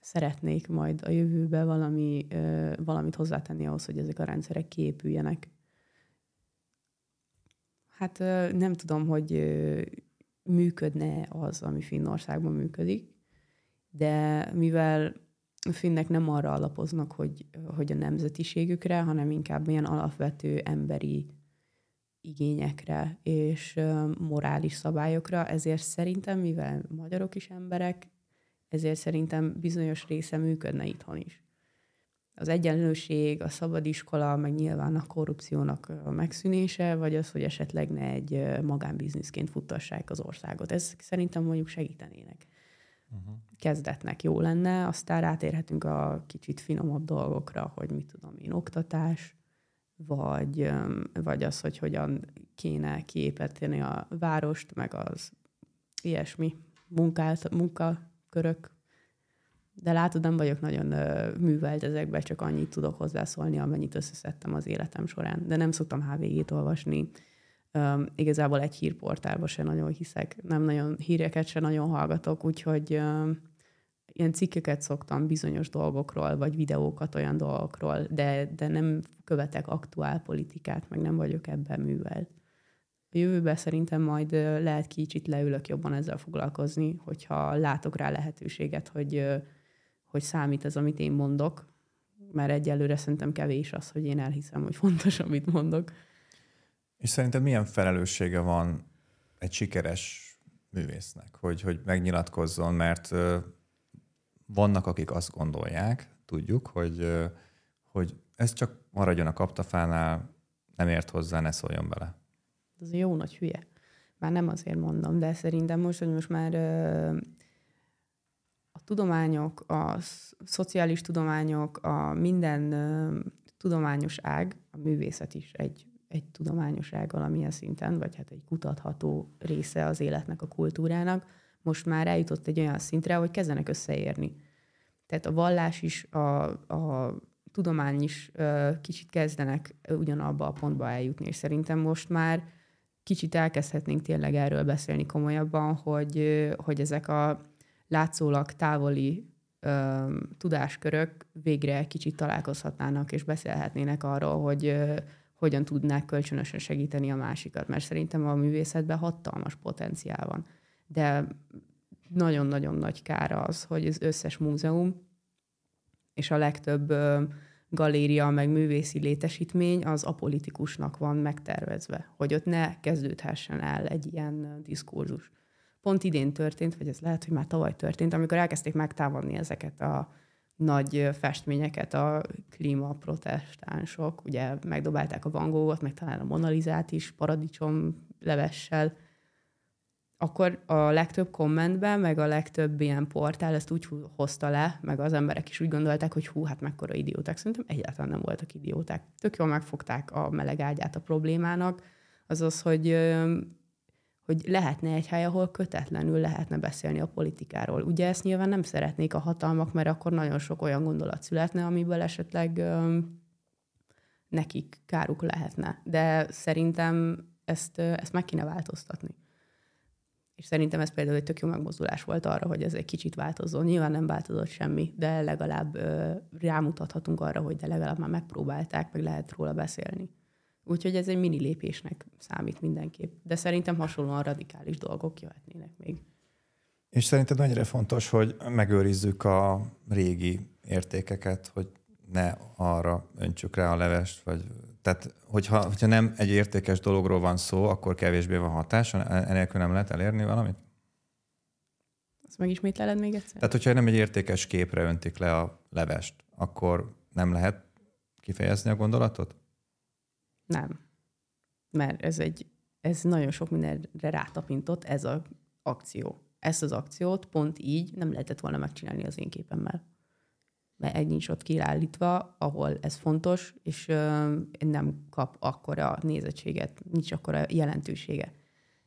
szeretnék majd a jövőbe valami, uh, valamit hozzátenni ahhoz, hogy ezek a rendszerek kiépüljenek. Hát uh, nem tudom, hogy uh, működne az, ami Finnországban működik, de mivel finnek nem arra alapoznak, hogy, hogy a nemzetiségükre, hanem inkább ilyen alapvető emberi igényekre és morális szabályokra, ezért szerintem, mivel magyarok is emberek, ezért szerintem bizonyos része működne itthon is. Az egyenlőség, a szabadiskola, meg nyilván a korrupciónak a megszűnése, vagy az, hogy esetleg ne egy magánbizniszként futtassák az országot. Ez szerintem mondjuk segítenének uh-huh. kezdetnek jó lenne, aztán rátérhetünk a kicsit finomabb dolgokra, hogy mit tudom én, oktatás, vagy, vagy az, hogy hogyan kéne kiépíteni a várost, meg az ilyesmi munkát, munkakörök. De látod, nem vagyok nagyon művelt ezekben, csak annyit tudok hozzászólni, amennyit összeszedtem az életem során. De nem szoktam HVG-t olvasni, Um, igazából egy hírportálba se nagyon hiszek, nem nagyon híreket se nagyon hallgatok, úgyhogy um, ilyen cikkeket szoktam bizonyos dolgokról, vagy videókat olyan dolgokról, de, de nem követek aktuál politikát, meg nem vagyok ebben művelt. A jövőben szerintem majd lehet kicsit leülök jobban ezzel foglalkozni, hogyha látok rá lehetőséget, hogy, hogy számít ez, amit én mondok, mert egyelőre szerintem kevés az, hogy én elhiszem, hogy fontos, amit mondok. És szerinted milyen felelőssége van egy sikeres művésznek, hogy, hogy megnyilatkozzon, mert vannak, akik azt gondolják, tudjuk, hogy, hogy ez csak maradjon a kaptafánál, nem ért hozzá, ne szóljon bele. Ez jó nagy hülye. Már nem azért mondom, de szerintem most, hogy most már a tudományok, a szociális tudományok, a minden tudományos ág, a művészet is egy egy tudományos ág valamilyen szinten, vagy hát egy kutatható része az életnek, a kultúrának, most már eljutott egy olyan szintre, hogy kezdenek összeérni. Tehát a vallás is, a, a tudomány is ö, kicsit kezdenek ugyanabba a pontba eljutni, és szerintem most már kicsit elkezdhetnénk tényleg erről beszélni komolyabban, hogy, hogy ezek a látszólag távoli ö, tudáskörök végre kicsit találkozhatnának, és beszélhetnének arról, hogy hogyan tudnák kölcsönösen segíteni a másikat, mert szerintem a művészetben hatalmas potenciál van. De nagyon-nagyon nagy kár az, hogy az összes múzeum és a legtöbb galéria, meg művészi létesítmény az apolitikusnak van megtervezve, hogy ott ne kezdődhessen el egy ilyen diskurzus. Pont idén történt, vagy ez lehet, hogy már tavaly történt, amikor elkezdték megtámadni ezeket a nagy festményeket a klímaprotestánsok, ugye megdobálták a Van Goghot, meg talán a Monalizát is paradicsom levessel, akkor a legtöbb kommentben, meg a legtöbb ilyen portál ezt úgy hozta le, meg az emberek is úgy gondolták, hogy hú, hát mekkora idióták. Szerintem egyáltalán nem voltak idióták. Tök jól megfogták a meleg ágyát a problémának, az az, hogy hogy lehetne egy hely, ahol kötetlenül lehetne beszélni a politikáról. Ugye ezt nyilván nem szeretnék a hatalmak, mert akkor nagyon sok olyan gondolat születne, amiből esetleg öm, nekik káruk lehetne. De szerintem ezt, ezt meg kéne változtatni. És szerintem ez például egy tök jó megmozdulás volt arra, hogy ez egy kicsit változzon. Nyilván nem változott semmi, de legalább ö, rámutathatunk arra, hogy de legalább már megpróbálták, meg lehet róla beszélni. Úgyhogy ez egy mini lépésnek számít mindenképp. De szerintem hasonlóan radikális dolgok jöhetnének még. És szerinted mennyire fontos, hogy megőrizzük a régi értékeket, hogy ne arra öntsük rá a levest, vagy tehát hogyha, hogyha nem egy értékes dologról van szó, akkor kevésbé van hatása, enélkül nem lehet elérni valamit? Ezt megismétleled még egyszer? Tehát, hogyha nem egy értékes képre öntik le a levest, akkor nem lehet kifejezni a gondolatot? Nem. Mert ez egy, ez nagyon sok mindenre rátapintott, ez az akció. Ezt az akciót pont így nem lehetett volna megcsinálni az én képemmel mert egy nincs ott kiállítva, ahol ez fontos, és nem kap akkora nézettséget, nincs akkora jelentősége.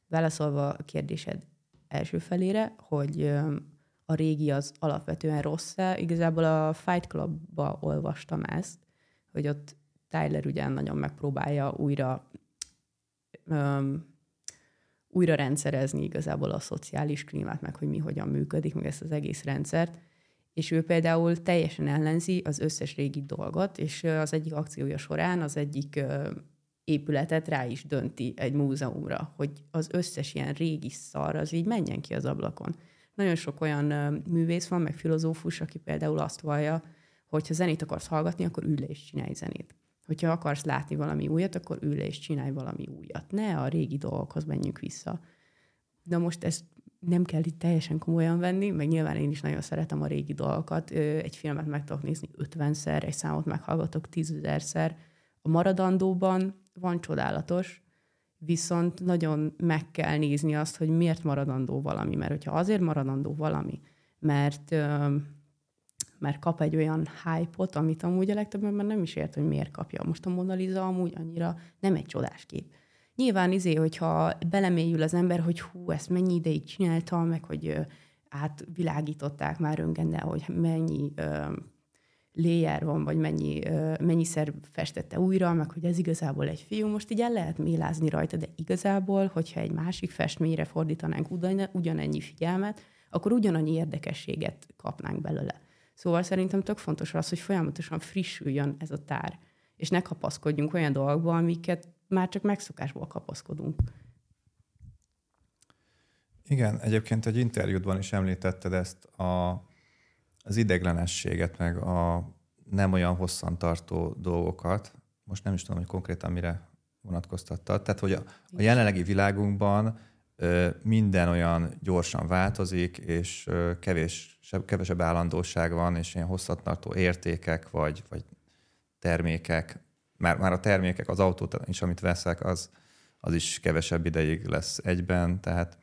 Válaszolva a kérdésed első felére, hogy a régi az alapvetően rossz-e, igazából a Fight Club-ba olvastam ezt, hogy ott Tyler ugyan nagyon megpróbálja újra um, újra rendszerezni igazából a szociális klímát, meg hogy mi hogyan működik, meg ezt az egész rendszert, és ő például teljesen ellenzi az összes régi dolgot, és az egyik akciója során az egyik épületet rá is dönti egy múzeumra, hogy az összes ilyen régi szar az így menjen ki az ablakon. Nagyon sok olyan művész van, meg filozófus, aki például azt vallja, hogy ha zenét akarsz hallgatni, akkor ülj le és csinálj zenét. Hogyha akarsz látni valami újat, akkor ülj és csinálj valami újat. Ne a régi dolgokhoz menjünk vissza. De most ezt nem kell itt teljesen komolyan venni, meg nyilván én is nagyon szeretem a régi dolgokat. Egy filmet meg tudok nézni 50-szer, egy számot meghallgatok tízezerszer. A maradandóban van csodálatos, viszont nagyon meg kell nézni azt, hogy miért maradandó valami. Mert hogyha azért maradandó valami, mert, mert kap egy olyan hype-ot, amit amúgy a legtöbb ember nem is ért, hogy miért kapja. Most a Mona Lisa amúgy annyira nem egy csodás kép Nyilván izé, hogyha belemélyül az ember, hogy hú, ezt mennyi ideig csináltam, meg hogy átvilágították már öngennel, hogy mennyi ö, layer van, vagy mennyi, ö, mennyiszer festette újra, meg hogy ez igazából egy fiú, most így el lehet mélázni rajta, de igazából, hogyha egy másik festményre fordítanánk ugyan, ugyanennyi figyelmet, akkor ugyanannyi érdekességet kapnánk belőle. Szóval szerintem tök fontos az, hogy folyamatosan frissüljön ez a tár, és ne kapaszkodjunk olyan dolgokba, amiket már csak megszokásból kapaszkodunk. Igen, egyébként egy interjúdban is említetted ezt a, az ideglenességet, meg a nem olyan hosszantartó dolgokat. Most nem is tudom, hogy konkrétan mire vonatkoztattad. Tehát, hogy a, a jelenlegi világunkban ö, minden olyan gyorsan változik, és ö, kevés, kevesebb állandóság van, és ilyen hosszantartó értékek vagy, vagy termékek már, már a termékek, az autót is, amit veszek, az, az is kevesebb ideig lesz egyben, tehát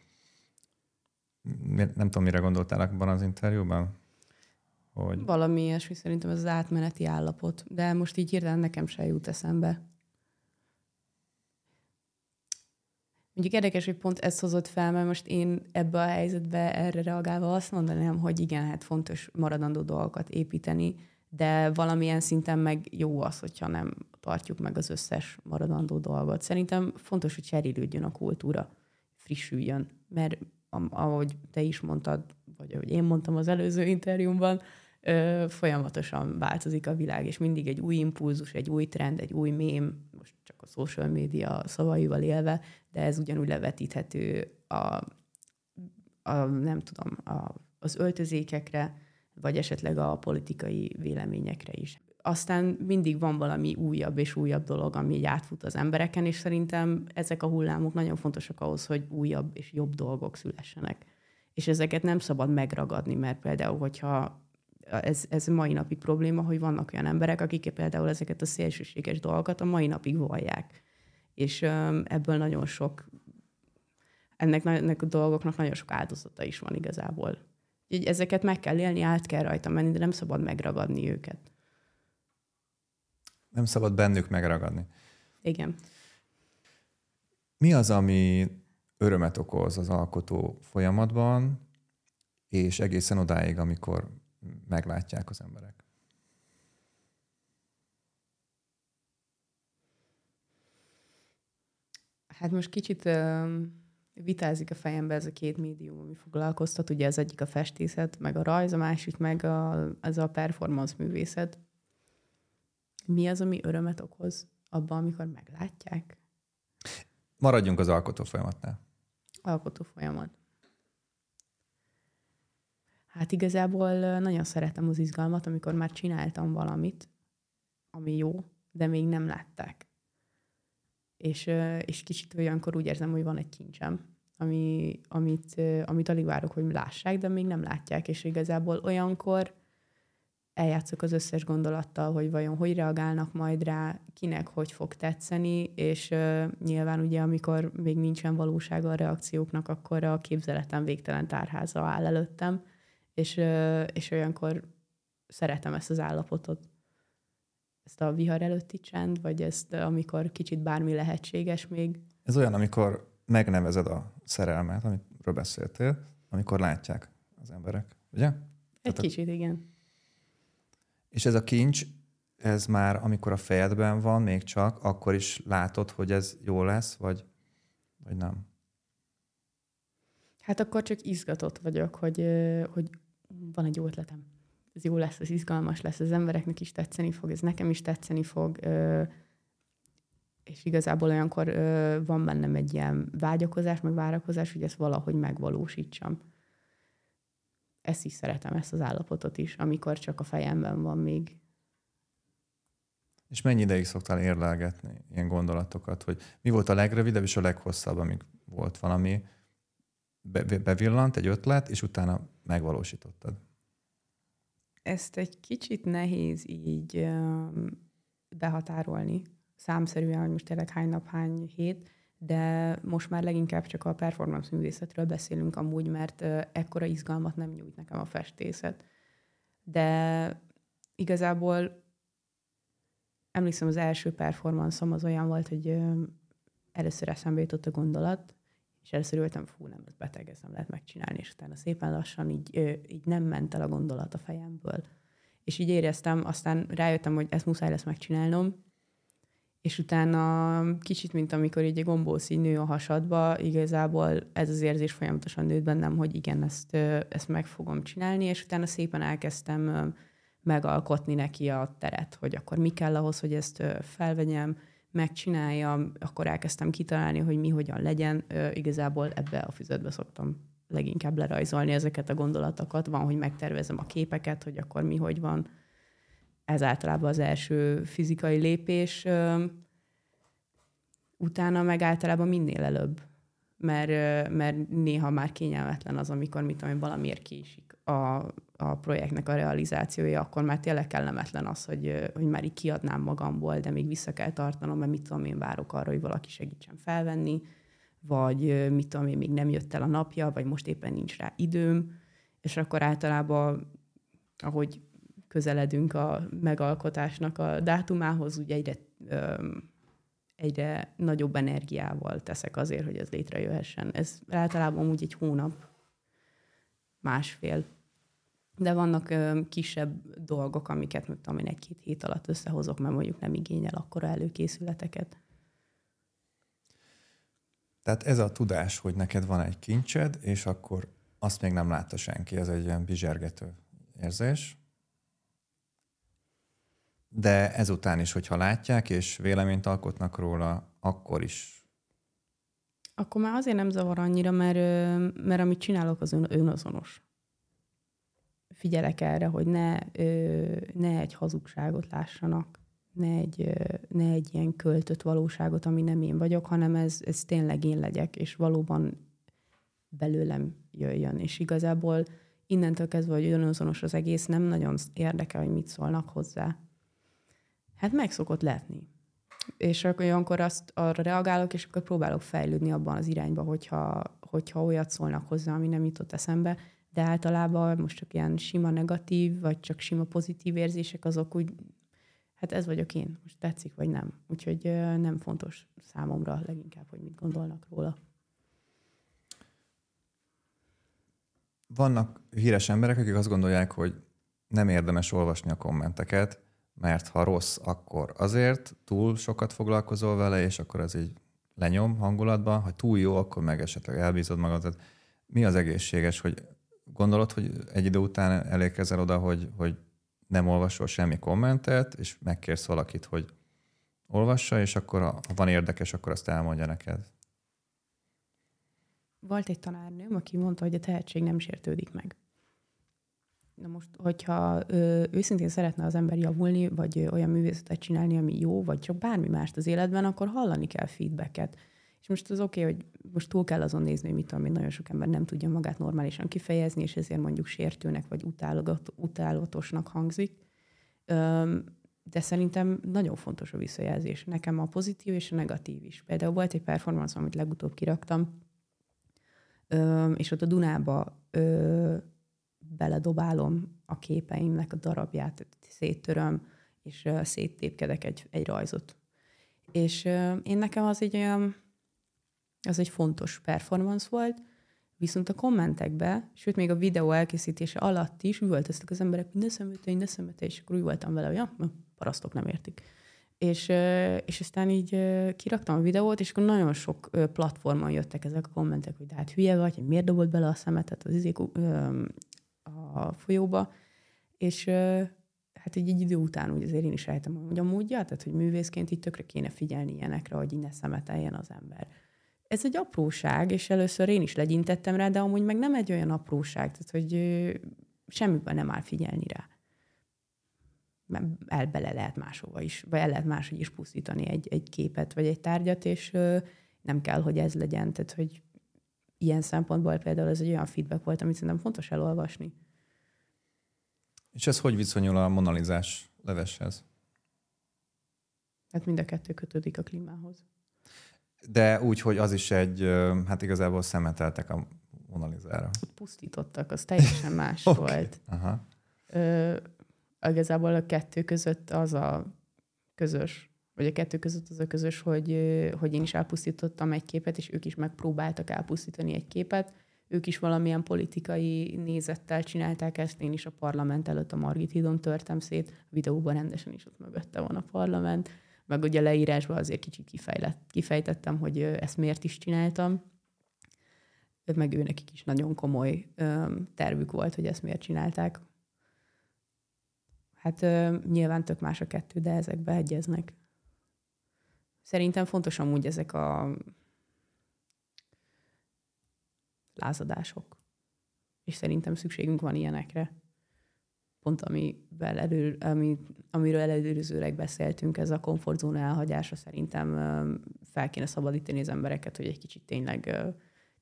nem tudom, mire gondoltál abban az interjúban? Hogy... Valami ilyesmi, szerintem ez az átmeneti állapot, de most így hirtelen nekem se jut eszembe. Mondjuk érdekes, hogy pont ezt hozott fel, mert most én ebbe a helyzetbe erre reagálva azt mondanám, hogy igen, hát fontos maradandó dolgokat építeni, de valamilyen szinten meg jó az, hogyha nem tartjuk meg az összes maradandó dolgot. Szerintem fontos, hogy cserélődjön a kultúra, frissüljön, mert ahogy te is mondtad, vagy ahogy én mondtam az előző interjúmban, folyamatosan változik a világ, és mindig egy új impulzus, egy új trend, egy új mém, most csak a social média szavaival élve, de ez ugyanúgy levetíthető a, a nem tudom, a, az öltözékekre, vagy esetleg a politikai véleményekre is. Aztán mindig van valami újabb és újabb dolog, ami így átfut az embereken, és szerintem ezek a hullámok nagyon fontosak ahhoz, hogy újabb és jobb dolgok szülessenek. És ezeket nem szabad megragadni, mert például, hogyha ez, ez mai napi probléma, hogy vannak olyan emberek, akik például ezeket a szélsőséges dolgokat a mai napig vallják. És ebből nagyon sok, ennek, ennek a dolgoknak nagyon sok áldozata is van igazából. Így ezeket meg kell élni, át kell rajta menni, de nem szabad megragadni őket. Nem szabad bennük megragadni. Igen. Mi az, ami örömet okoz az alkotó folyamatban, és egészen odáig, amikor meglátják az emberek? Hát most kicsit uh, vitázik a fejembe ez a két médium, ami foglalkoztat. Ugye az egyik a festészet, meg a rajz, a másik meg a, ez a performance művészet. Mi az, ami örömet okoz abban, amikor meglátják? Maradjunk az alkotó folyamatnál. Alkotó folyamat. Hát igazából nagyon szeretem az izgalmat, amikor már csináltam valamit, ami jó, de még nem látták. És, és kicsit olyankor úgy érzem, hogy van egy kincsem, ami, amit, amit alig várok, hogy lássák, de még nem látják, és igazából olyankor eljátszok az összes gondolattal, hogy vajon hogy reagálnak majd rá, kinek hogy fog tetszeni, és uh, nyilván ugye, amikor még nincsen valósága a reakcióknak, akkor a képzeletem végtelen tárháza áll előttem, és, uh, és olyankor szeretem ezt az állapotot. Ezt a vihar előtti csend, vagy ezt, amikor kicsit bármi lehetséges még. Ez olyan, amikor megnevezed a szerelmet, amiről beszéltél, amikor látják az emberek, ugye? Egy Tehát kicsit, a... igen és ez a kincs, ez már amikor a fejedben van, még csak, akkor is látod, hogy ez jó lesz, vagy, vagy nem? Hát akkor csak izgatott vagyok, hogy, hogy van egy jó ötletem. Ez jó lesz, ez izgalmas lesz, az embereknek is tetszeni fog, ez nekem is tetszeni fog, és igazából olyankor van bennem egy ilyen vágyakozás, meg várakozás, hogy ezt valahogy megvalósítsam ezt is szeretem, ezt az állapotot is, amikor csak a fejemben van még. És mennyi ideig szoktál érlelgetni ilyen gondolatokat, hogy mi volt a legrövidebb és a leghosszabb, amíg volt valami, be, bevillant egy ötlet, és utána megvalósítottad? Ezt egy kicsit nehéz így behatárolni, számszerűen, hogy most tényleg hány nap, hány hét, de most már leginkább csak a performance művészetről beszélünk amúgy, mert ekkora izgalmat nem nyújt nekem a festészet. De igazából emlékszem, az első performance az olyan volt, hogy először eszembe jutott a gondolat, és először ültem, fú, nem, ez beteg, ezt nem lehet megcsinálni, és utána szépen lassan így, így nem ment el a gondolat a fejemből. És így éreztem, aztán rájöttem, hogy ezt muszáj lesz megcsinálnom, és utána kicsit, mint amikor így egy gombósz így nő a hasadba, igazából ez az érzés folyamatosan nőtt bennem, hogy igen, ezt, ezt meg fogom csinálni, és utána szépen elkezdtem megalkotni neki a teret, hogy akkor mi kell ahhoz, hogy ezt felvegyem, megcsináljam, akkor elkezdtem kitalálni, hogy mi hogyan legyen. Igazából ebbe a füzetbe szoktam leginkább lerajzolni ezeket a gondolatokat. Van, hogy megtervezem a képeket, hogy akkor mi hogy van, ez általában az első fizikai lépés, utána meg általában minél előbb, mert, mert néha már kényelmetlen az, amikor mit tudom, valamiért kiisik a, a projektnek a realizációja, akkor már tényleg kellemetlen az, hogy, hogy már így kiadnám magamból, de még vissza kell tartanom, mert mit tudom én várok arra, hogy valaki segítsen felvenni, vagy mit tudom én, még nem jött el a napja, vagy most éppen nincs rá időm, és akkor általában, ahogy közeledünk a megalkotásnak a dátumához, ugye egyre, egyre nagyobb energiával teszek azért, hogy ez létrejöhessen. Ez általában úgy egy hónap, másfél. De vannak ö, kisebb dolgok, amiket, mit tudom én, egy-két hét alatt összehozok, mert mondjuk nem igényel akkora előkészületeket. Tehát ez a tudás, hogy neked van egy kincsed, és akkor azt még nem látta senki, ez egy ilyen bizsergető érzés de ezután is, hogyha látják és véleményt alkotnak róla, akkor is. Akkor már azért nem zavar annyira, mert, mert amit csinálok, az ön, önazonos. Figyelek erre, hogy ne, ne egy hazugságot lássanak, ne egy, ne egy ilyen költött valóságot, ami nem én vagyok, hanem ez, ez tényleg én legyek, és valóban belőlem jöjjön. És igazából innentől kezdve, hogy önazonos az egész, nem nagyon érdekel, hogy mit szólnak hozzá Hát meg szokott letni. És akkor olyankor azt arra reagálok, és akkor próbálok fejlődni abban az irányba, hogyha, hogyha olyat szólnak hozzá, ami nem jutott eszembe, de általában most csak ilyen sima negatív, vagy csak sima pozitív érzések, azok úgy, hát ez vagyok én, most tetszik, vagy nem. Úgyhogy nem fontos számomra leginkább, hogy mit gondolnak róla. Vannak híres emberek, akik azt gondolják, hogy nem érdemes olvasni a kommenteket, mert ha rossz, akkor azért túl sokat foglalkozol vele, és akkor az így lenyom hangulatban, ha túl jó, akkor meg esetleg elbízod magad. Mi az egészséges, hogy gondolod, hogy egy idő után elérkezel oda, hogy, hogy nem olvasol semmi kommentet, és megkérsz valakit, hogy olvassa, és akkor ha van érdekes, akkor azt elmondja neked. Volt egy tanárnőm, aki mondta, hogy a tehetség nem sértődik meg. Na most, hogyha ö, őszintén szeretne az ember javulni, vagy ö, olyan művészetet csinálni, ami jó, vagy csak bármi mást az életben, akkor hallani kell feedbacket. És most az oké, okay, hogy most túl kell azon nézni, hogy mit tudom, hogy nagyon sok ember nem tudja magát normálisan kifejezni, és ezért mondjuk sértőnek vagy utálatosnak hangzik. De szerintem nagyon fontos a visszajelzés. Nekem a pozitív és a negatív is. Például volt egy performance, amit legutóbb kiraktam, és ott a Dunába beledobálom a képeimnek a darabját, széttöröm, és széttépkedek egy, egy rajzot. És én nekem az egy olyan, az egy fontos performance volt, viszont a kommentekbe, sőt még a videó elkészítése alatt is üvöltöztek az emberek, hogy ne szemütény, ne szemütény, és akkor úgy voltam vele, hogy ja, parasztok nem értik. És, és aztán így kiraktam a videót, és akkor nagyon sok platformon jöttek ezek a kommentek, hogy de hát hülye vagy, hogy miért dobott bele a szemetet az izék, a folyóba, és hát egy, egy idő után úgy azért én is rájöttem, hogy amúgy, ja, tehát hogy művészként itt tökre kéne figyelni ilyenekre, hogy így ne szemeteljen az ember. Ez egy apróság, és először én is legyintettem rá, de amúgy meg nem egy olyan apróság, tehát hogy semmiben nem áll figyelni rá. Mert el bele lehet máshova is, vagy el lehet máshogy is pusztítani egy, egy képet, vagy egy tárgyat, és nem kell, hogy ez legyen. Tehát, hogy ilyen szempontból például ez egy olyan feedback volt, amit szerintem fontos elolvasni. És ez hogy viszonyul a monalizás leveshez? Hát mind a kettő kötődik a klímához. De úgy, hogy az is egy, hát igazából szemeteltek a monalizára. Pusztítottak, az teljesen más [LAUGHS] okay. volt. Aha. Ö, igazából a kettő között az a közös vagy a kettő között az a közös, hogy, hogy én is elpusztítottam egy képet, és ők is megpróbáltak elpusztítani egy képet. Ők is valamilyen politikai nézettel csinálták ezt, én is a parlament előtt a Margit hídon törtem szét, a videóban rendesen is ott mögötte van a parlament, meg ugye leírásban azért kicsit kifejlett, kifejtettem, hogy ezt miért is csináltam, meg ő nekik is nagyon komoly tervük volt, hogy ezt miért csinálták. Hát nyilván tök más a kettő, de ezek beegyeznek. Szerintem fontos amúgy ezek a lázadások. És szerintem szükségünk van ilyenekre. Pont amivel elő, ami, amiről előzőleg beszéltünk, ez a komfortzóna elhagyása szerintem fel kéne szabadítani az embereket, hogy egy kicsit tényleg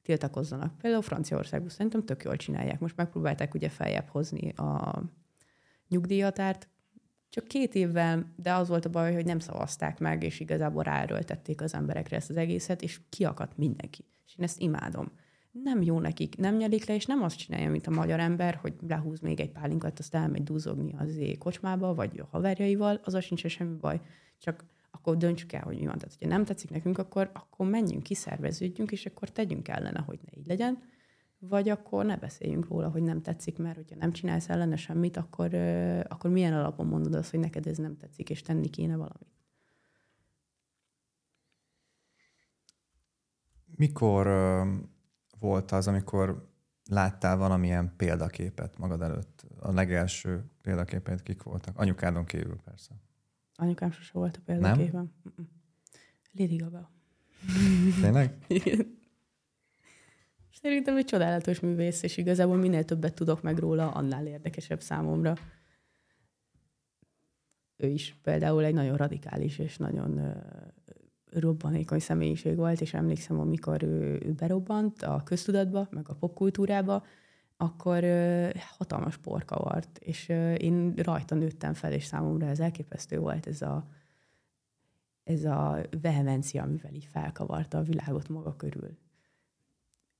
tiltakozzanak. Például Franciaországban szerintem tök jól csinálják. Most megpróbálták ugye feljebb hozni a nyugdíjatárt, csak két évvel, de az volt a baj, hogy nem szavazták meg, és igazából ráerőltették az emberekre ezt az egészet, és kiakadt mindenki. És én ezt imádom. Nem jó nekik, nem nyelik le, és nem azt csinálja, mint a magyar ember, hogy lehúz még egy pálinkat, azt elmegy dúzogni az kocsmába, vagy a haverjaival, az sincs semmi baj. Csak akkor döntsük el, hogy mi van. Tehát, hogyha nem tetszik nekünk, akkor, akkor menjünk, kiszerveződjünk, és akkor tegyünk ellene, hogy ne így legyen vagy akkor ne beszéljünk róla, hogy nem tetszik, mert hogyha nem csinálsz ellene semmit, akkor, akkor milyen alapon mondod azt, hogy neked ez nem tetszik, és tenni kéne valamit? Mikor volt az, amikor láttál valamilyen példaképet magad előtt? A legelső példaképet kik voltak? Anyukádon kívül persze. Anyukám sose volt a példaképen. Lady Gaga. Tényleg? [LAUGHS] Szerintem egy csodálatos művész, és igazából minél többet tudok meg róla, annál érdekesebb számomra. Ő is például egy nagyon radikális és nagyon robbanékony személyiség volt, és emlékszem, amikor ő, ő berobbant a köztudatba, meg a popkultúrába, akkor uh, hatalmas porkavart, és én rajta nőttem fel, és számomra ez elképesztő volt, ez a, ez a vehemencia, amivel így felkavarta a világot maga körül.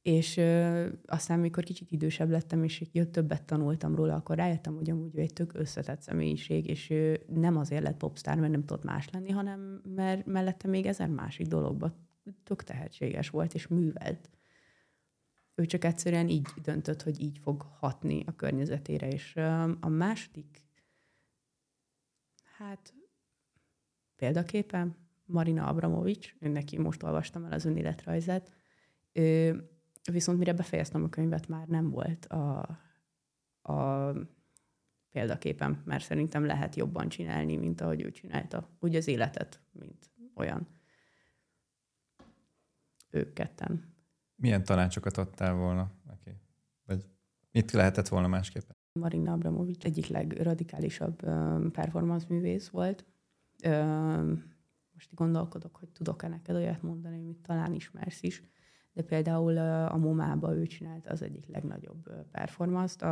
És ö, aztán, amikor kicsit idősebb lettem, és jött többet tanultam róla, akkor rájöttem, hogy amúgy ő egy tök összetett személyiség, és ő nem azért lett popstar, mert nem tudott más lenni, hanem mert mellette még ezer másik dologban tök tehetséges volt, és művelt. Ő csak egyszerűen így döntött, hogy így fog hatni a környezetére. És ö, a második, hát példaképpen Marina Abramovics, neki most olvastam el az önéletrajzát, ő, viszont mire befejeztem a könyvet, már nem volt a, a példaképem, mert szerintem lehet jobban csinálni, mint ahogy ő csinálta. Úgy az életet, mint olyan. Ők ketten. Milyen tanácsokat adtál volna neki? Vagy mit lehetett volna másképpen? Marina Abramovics egyik legradikálisabb performance művész volt. Most gondolkodok, hogy tudok-e neked olyat mondani, amit talán ismersz is de például a MoMA-ba ő csinált az egyik legnagyobb performance-t.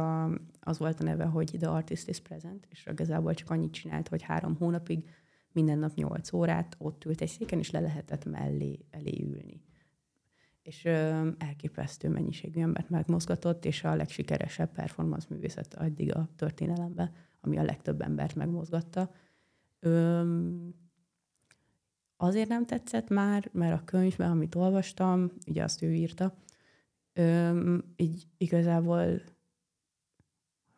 Az volt a neve, hogy The Artist is Present, és igazából csak annyit csinált, hogy három hónapig minden nap nyolc órát ott ült egy széken, és le lehetett mellé elé ülni. És elképesztő mennyiségű embert megmozgatott, és a legsikeresebb performance művészet addig a történelemben, ami a legtöbb embert megmozgatta. Azért nem tetszett már, mert a könyvben, amit olvastam, ugye azt ő írta, öm, így igazából,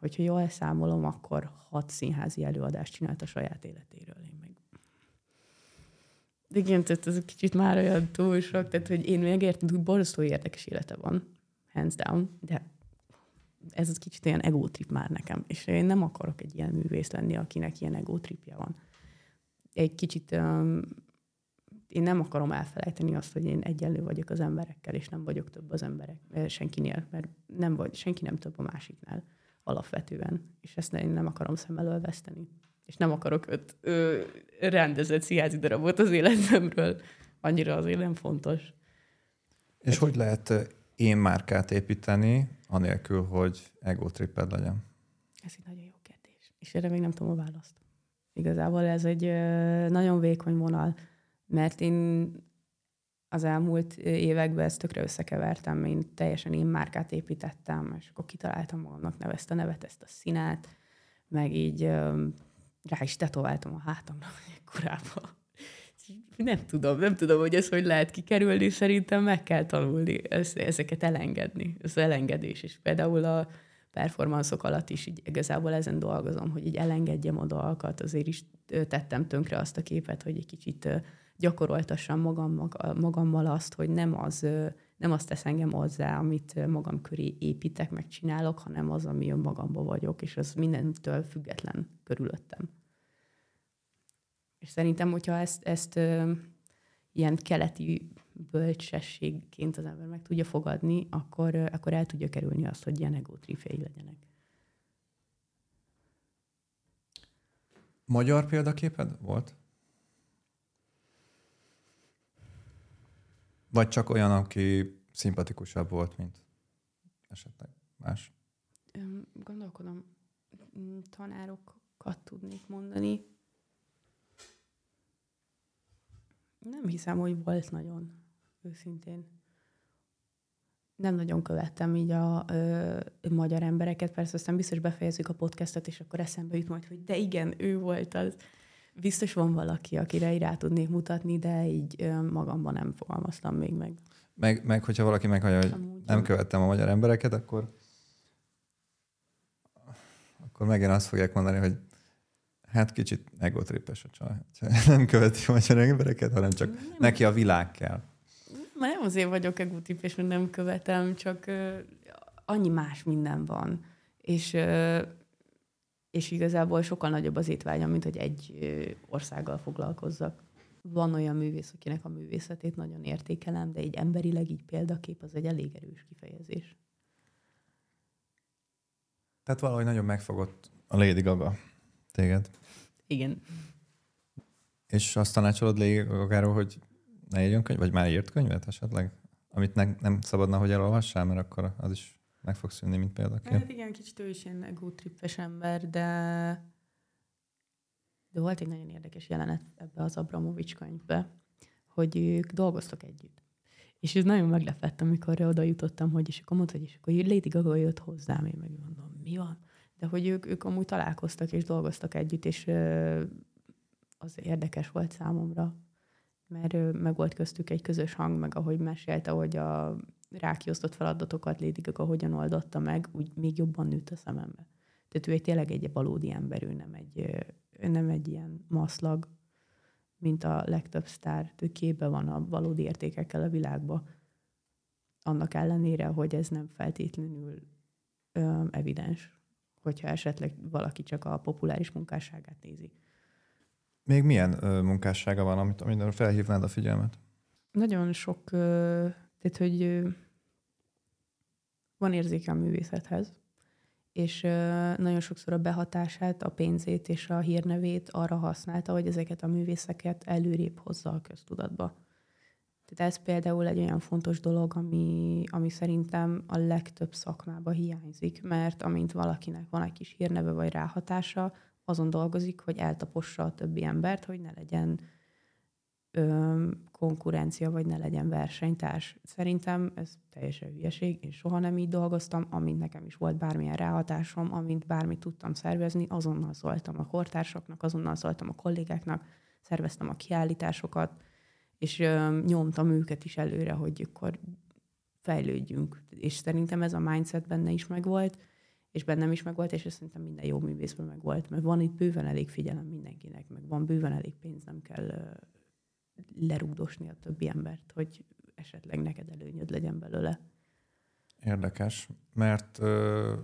hogyha jól számolom, akkor hat színházi előadást csinált a saját életéről. Én meg... De igen, tehát ez kicsit már olyan túl sok, tehát hogy én megértem, hogy borzasztó érdekes élete van, hands down, de ez az kicsit olyan egotrip már nekem, és én nem akarok egy ilyen művész lenni, akinek ilyen egotripja van. Egy kicsit um, én nem akarom elfelejteni azt, hogy én egyenlő vagyok az emberekkel, és nem vagyok több az emberek senkinél, mert nem vagy, senki nem több a másiknál alapvetően, és ezt én nem akarom szem elől veszteni. És nem akarok öt ö, rendezett színházi darabot az életemről. Annyira azért nem fontos. És Egy... hogy lehet én márkát építeni, anélkül, hogy ego tripped legyen? Ez egy nagyon jó kérdés. És erre még nem tudom a választ. Igazából ez egy nagyon vékony vonal mert én az elmúlt években ezt tökre összekevertem, én teljesen én márkát építettem, és akkor kitaláltam magamnak neve, ezt a nevet, ezt a színát, meg így rá is tetováltam a hátamra [LAUGHS] korábban. Nem tudom, nem tudom, hogy ez hogy lehet kikerülni, szerintem meg kell tanulni ezeket elengedni, ez elengedés. És például a performanszok alatt is így igazából ezen dolgozom, hogy így elengedjem a dolgokat, azért is tettem tönkre azt a képet, hogy egy kicsit gyakoroltassam magam, magammal azt, hogy nem az, nem azt tesz engem hozzá, amit magam köré építek, meg csinálok, hanem az, ami önmagamban vagyok, és az mindentől független körülöttem. És szerintem, hogyha ezt, ezt ilyen keleti bölcsességként az ember meg tudja fogadni, akkor, akkor el tudja kerülni azt, hogy ilyen egótriféi legyenek. Magyar példaképed volt? Vagy csak olyan, aki szimpatikusabb volt, mint esetleg más? Gondolkodom, mm, tanárokat tudnék mondani. Nem hiszem, hogy volt nagyon, őszintén. Nem nagyon követtem így a ö, magyar embereket, persze aztán biztos befejezzük a podcastot, és akkor eszembe jut majd, hogy de igen, ő volt az biztos van valaki, akire rá tudnék mutatni, de így magamban nem fogalmaztam még meg. Meg, meg hogyha valaki meghallja, hogy Amúgy nem követtem a magyar embereket, akkor akkor megint azt fogják mondani, hogy hát kicsit egotrippes a csaj. [LAUGHS] Nem követi a magyar embereket, hanem csak nem. neki a világ kell. Nem azért vagyok egotrippes, mert nem követem, csak annyi más minden van. És és igazából sokkal nagyobb az étvágyam, mint hogy egy országgal foglalkozzak. Van olyan művész, akinek a művészetét nagyon értékelem, de egy emberileg így példakép az egy elég erős kifejezés. Tehát valahogy nagyon megfogott a Lady Gaga téged. Igen. És azt tanácsolod Lady Gagáról, hogy ne írjon könyv, vagy már írt könyvet esetleg? Amit ne, nem szabadna, hogy elolvassál, mert akkor az is meg fog szűnni, mint példaként. Hát igen, kicsit ő is ilyen egótrippes ember, de de volt egy nagyon érdekes jelenet ebbe az Abramovics könyvbe, hogy ők dolgoztak együtt. És ez nagyon meglepett, amikor oda jutottam, hogy és akkor mondta, hogy és akkor Lady Gaga jött hozzám, én meg mondom, mi van? De hogy ők, ők amúgy találkoztak és dolgoztak együtt, és az érdekes volt számomra, mert meg volt köztük egy közös hang, meg ahogy mesélte, hogy a rákiosztott feladatokat Lady Gaga hogyan oldotta meg, úgy még jobban nőtt a szemembe. Tehát ő egy tényleg egy valódi ember, ő nem egy, ő nem egy ilyen maszlag, mint a legtöbb sztár, ő képbe van a valódi értékekkel a világba. Annak ellenére, hogy ez nem feltétlenül ö, evidens, hogyha esetleg valaki csak a populáris munkásságát nézi. Még milyen ö, munkássága van, amit, amit felhívnád a figyelmet? Nagyon sok, ö, tehát hogy van érzéke a művészethez, és nagyon sokszor a behatását, a pénzét és a hírnevét arra használta, hogy ezeket a művészeket előrébb hozza a köztudatba. Tehát ez például egy olyan fontos dolog, ami, ami szerintem a legtöbb szakmába hiányzik, mert amint valakinek van egy kis hírneve vagy ráhatása, azon dolgozik, hogy eltapossa a többi embert, hogy ne legyen ö, konkurencia, vagy ne legyen versenytárs. Szerintem ez teljesen hülyeség. Én soha nem így dolgoztam, amint nekem is volt bármilyen ráhatásom, amint bármit tudtam szervezni, azonnal szóltam a kortársaknak, azonnal szóltam a kollégáknak, szerveztem a kiállításokat, és ö, nyomtam őket is előre, hogy akkor fejlődjünk. És szerintem ez a mindset benne is megvolt, és bennem is megvolt, és ez szerintem minden jó művészben megvolt, mert van itt bőven elég figyelem mindenkinek, meg van bőven elég pénz, nem kell lerúgdosni a többi embert, hogy esetleg neked előnyöd legyen belőle. Érdekes, mert ö,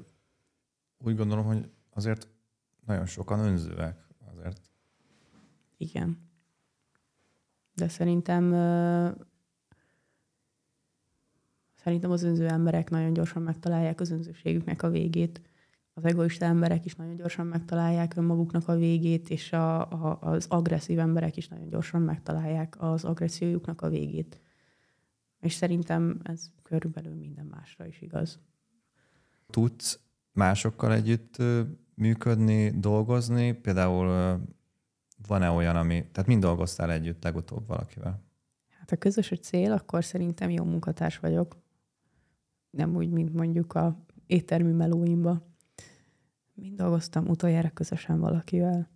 úgy gondolom, hogy azért nagyon sokan önzőek azért. Igen. De szerintem ö, szerintem az önző emberek nagyon gyorsan megtalálják az önzőségüknek a végét az egoista emberek is nagyon gyorsan megtalálják önmaguknak a végét, és a, a, az agresszív emberek is nagyon gyorsan megtalálják az agressziójuknak a végét. És szerintem ez körülbelül minden másra is igaz. Tudsz másokkal együtt működni, dolgozni? Például van-e olyan, ami... Tehát mind dolgoztál együtt legutóbb valakivel? Hát a közös a cél, akkor szerintem jó munkatárs vagyok. Nem úgy, mint mondjuk a éttermi melóimba. Mind dolgoztam utoljára közösen valakivel.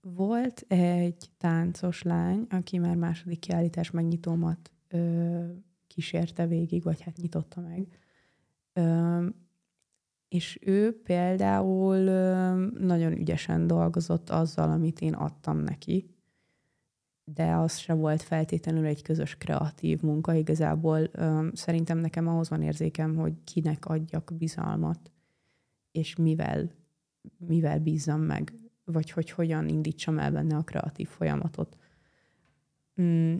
Volt egy táncos lány, aki már második kiállítás megnyitómat ö, kísérte végig, vagy hát nyitotta meg. Ö, és ő például ö, nagyon ügyesen dolgozott azzal, amit én adtam neki de az se volt feltétlenül egy közös kreatív munka. Igazából szerintem nekem ahhoz van érzékem, hogy kinek adjak bizalmat, és mivel, mivel bízzam meg, vagy hogy hogyan indítsam el benne a kreatív folyamatot. Mm,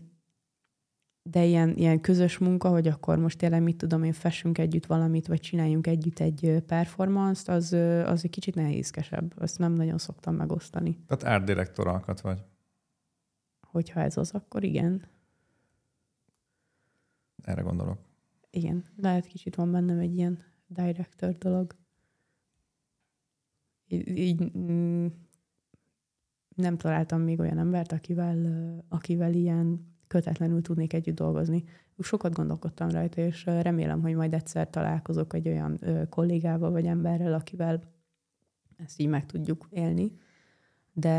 de ilyen, ilyen közös munka, hogy akkor most tényleg mit tudom én, fessünk együtt valamit, vagy csináljunk együtt egy performance-t, az, az egy kicsit nehézkesebb. Azt nem nagyon szoktam megosztani. Tehát árdirektor alkat vagy hogyha ez az, akkor igen. Erre gondolok. Igen, lehet kicsit van bennem egy ilyen director dolog. Így, így mm, nem találtam még olyan embert, akivel, akivel ilyen kötetlenül tudnék együtt dolgozni. Sokat gondolkodtam rajta, és remélem, hogy majd egyszer találkozok egy olyan kollégával vagy emberrel, akivel ezt így meg tudjuk élni, de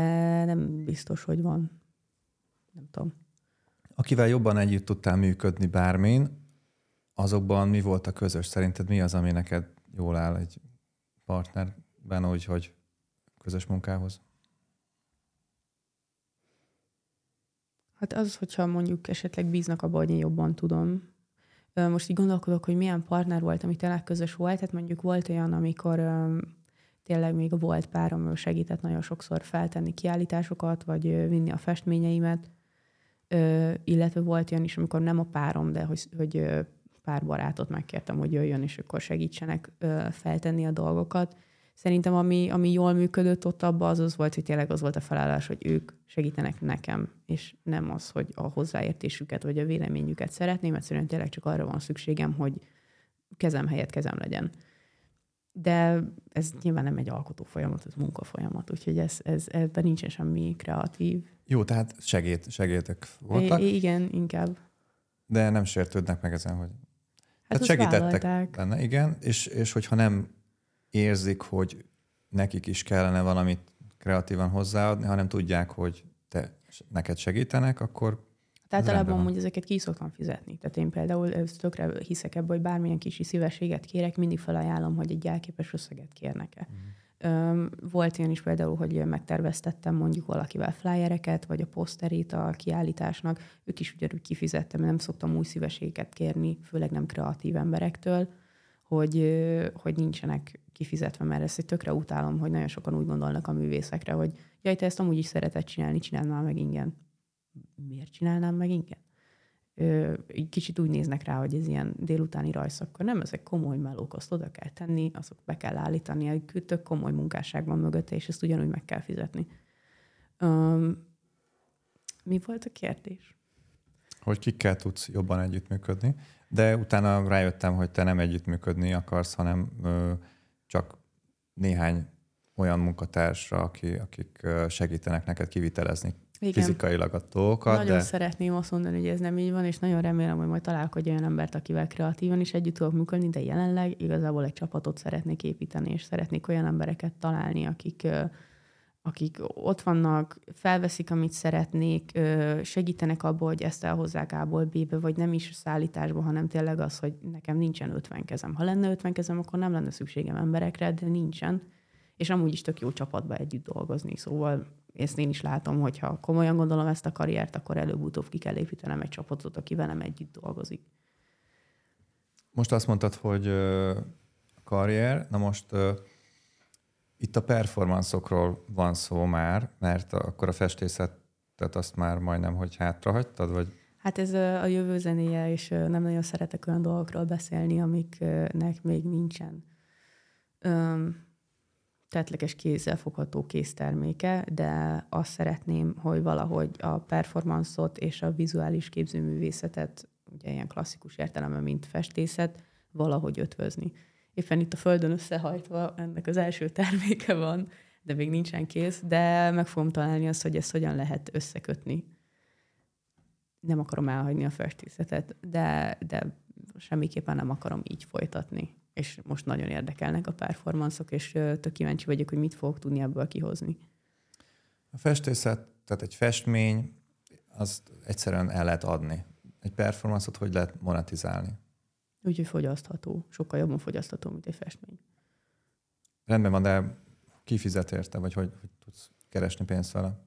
nem biztos, hogy van nem tudom. Akivel jobban együtt tudtál működni bármin, azokban mi volt a közös? Szerinted mi az, ami neked jól áll egy partnerben, úgyhogy közös munkához? Hát az, hogyha mondjuk esetleg bíznak abban, hogy én jobban tudom. Most így gondolkodok, hogy milyen partner volt, ami tényleg közös volt. Hát mondjuk volt olyan, amikor tényleg még volt párom, segített nagyon sokszor feltenni kiállításokat, vagy vinni a festményeimet. Ö, illetve volt olyan is, amikor nem a párom, de hogy, hogy pár barátot megkértem, hogy jöjjön, és akkor segítsenek ö, feltenni a dolgokat. Szerintem ami, ami jól működött ott abban, az az volt, hogy tényleg az volt a felállás, hogy ők segítenek nekem, és nem az, hogy a hozzáértésüket vagy a véleményüket szeretném, egyszerűen tényleg csak arra van szükségem, hogy kezem helyett kezem legyen. De ez nyilván nem egy alkotó folyamat, ez munkafolyamat, úgyhogy ez, ez, ebben nincsen semmi kreatív jó, tehát segít, segítek voltak. I- igen, inkább. De nem sértődnek meg ezen, hogy... Hát tehát segítettek vállalták. benne, igen, és, és hogyha nem érzik, hogy nekik is kellene valamit kreatívan hozzáadni, hanem tudják, hogy te neked segítenek, akkor általában amúgy ezeket ki szoktam fizetni. Tehát én például tökre hiszek ebbe, hogy bármilyen kis szívességet kérek, mindig felajánlom, hogy egy elképes összeget kérnek-e. Mm. Volt ilyen is például, hogy megterveztettem mondjuk valakivel flyereket, vagy a poszterét a kiállításnak, ők is ugyanúgy kifizettem, nem szoktam új szíveséget kérni, főleg nem kreatív emberektől, hogy, hogy nincsenek kifizetve, mert ezt tökre utálom, hogy nagyon sokan úgy gondolnak a művészekre, hogy jaj, te ezt amúgy is szereted csinálni, csináld meg ingyen. Miért csinálnám meg ingyen? Egy kicsit úgy néznek rá, hogy ez ilyen délutáni rajszakkor. Nem, ezek komoly melók, azt oda kell tenni, azok be kell állítani, egy tök komoly munkásság van mögötte, és ezt ugyanúgy meg kell fizetni. Um, mi volt a kérdés? Hogy kikkel tudsz jobban együttműködni, de utána rájöttem, hogy te nem együttműködni akarsz, hanem ö, csak néhány olyan munkatársra, aki, akik segítenek neked kivitelezni igen. fizikailag a dolgokat. Nagyon de... szeretném azt mondani, hogy ez nem így van, és nagyon remélem, hogy majd találok olyan embert, akivel kreatívan is együtt tudok működni, de jelenleg igazából egy csapatot szeretnék építeni, és szeretnék olyan embereket találni, akik, akik ott vannak, felveszik, amit szeretnék, segítenek abból, hogy ezt elhozzák A-ból B-be, vagy nem is szállításba, hanem tényleg az, hogy nekem nincsen ötven kezem. Ha lenne ötven kezem, akkor nem lenne szükségem emberekre, de nincsen. És amúgy is tök jó csapatba együtt dolgozni. Szóval ezt én is látom, hogy ha komolyan gondolom ezt a karriert, akkor előbb-utóbb ki kell építenem egy csapatot, aki velem együtt dolgozik. Most azt mondtad, hogy karrier, na most itt a performanszokról van szó már, mert akkor a festészetet azt már majdnem, hogy hátrahagytad, vagy? Hát ez a jövő zenéje, és nem nagyon szeretek olyan dolgokról beszélni, amiknek még nincsen tetleges kézzelfogható készterméke, de azt szeretném, hogy valahogy a performanszot és a vizuális képzőművészetet, ugye ilyen klasszikus értelemben, mint festészet, valahogy ötvözni. Éppen itt a földön összehajtva ennek az első terméke van, de még nincsen kész, de meg fogom találni azt, hogy ezt hogyan lehet összekötni. Nem akarom elhagyni a festészetet, de, de semmiképpen nem akarom így folytatni és most nagyon érdekelnek a performanszok, és tök kíváncsi vagyok, hogy mit fogok tudni ebből kihozni. A festészet, tehát egy festmény, azt egyszerűen el lehet adni. Egy performanszot hogy lehet monetizálni? Úgy, hogy fogyasztható. Sokkal jobban fogyasztható, mint egy festmény. Rendben van, de ki fizet érte, vagy hogy, hogy tudsz keresni pénzt vele?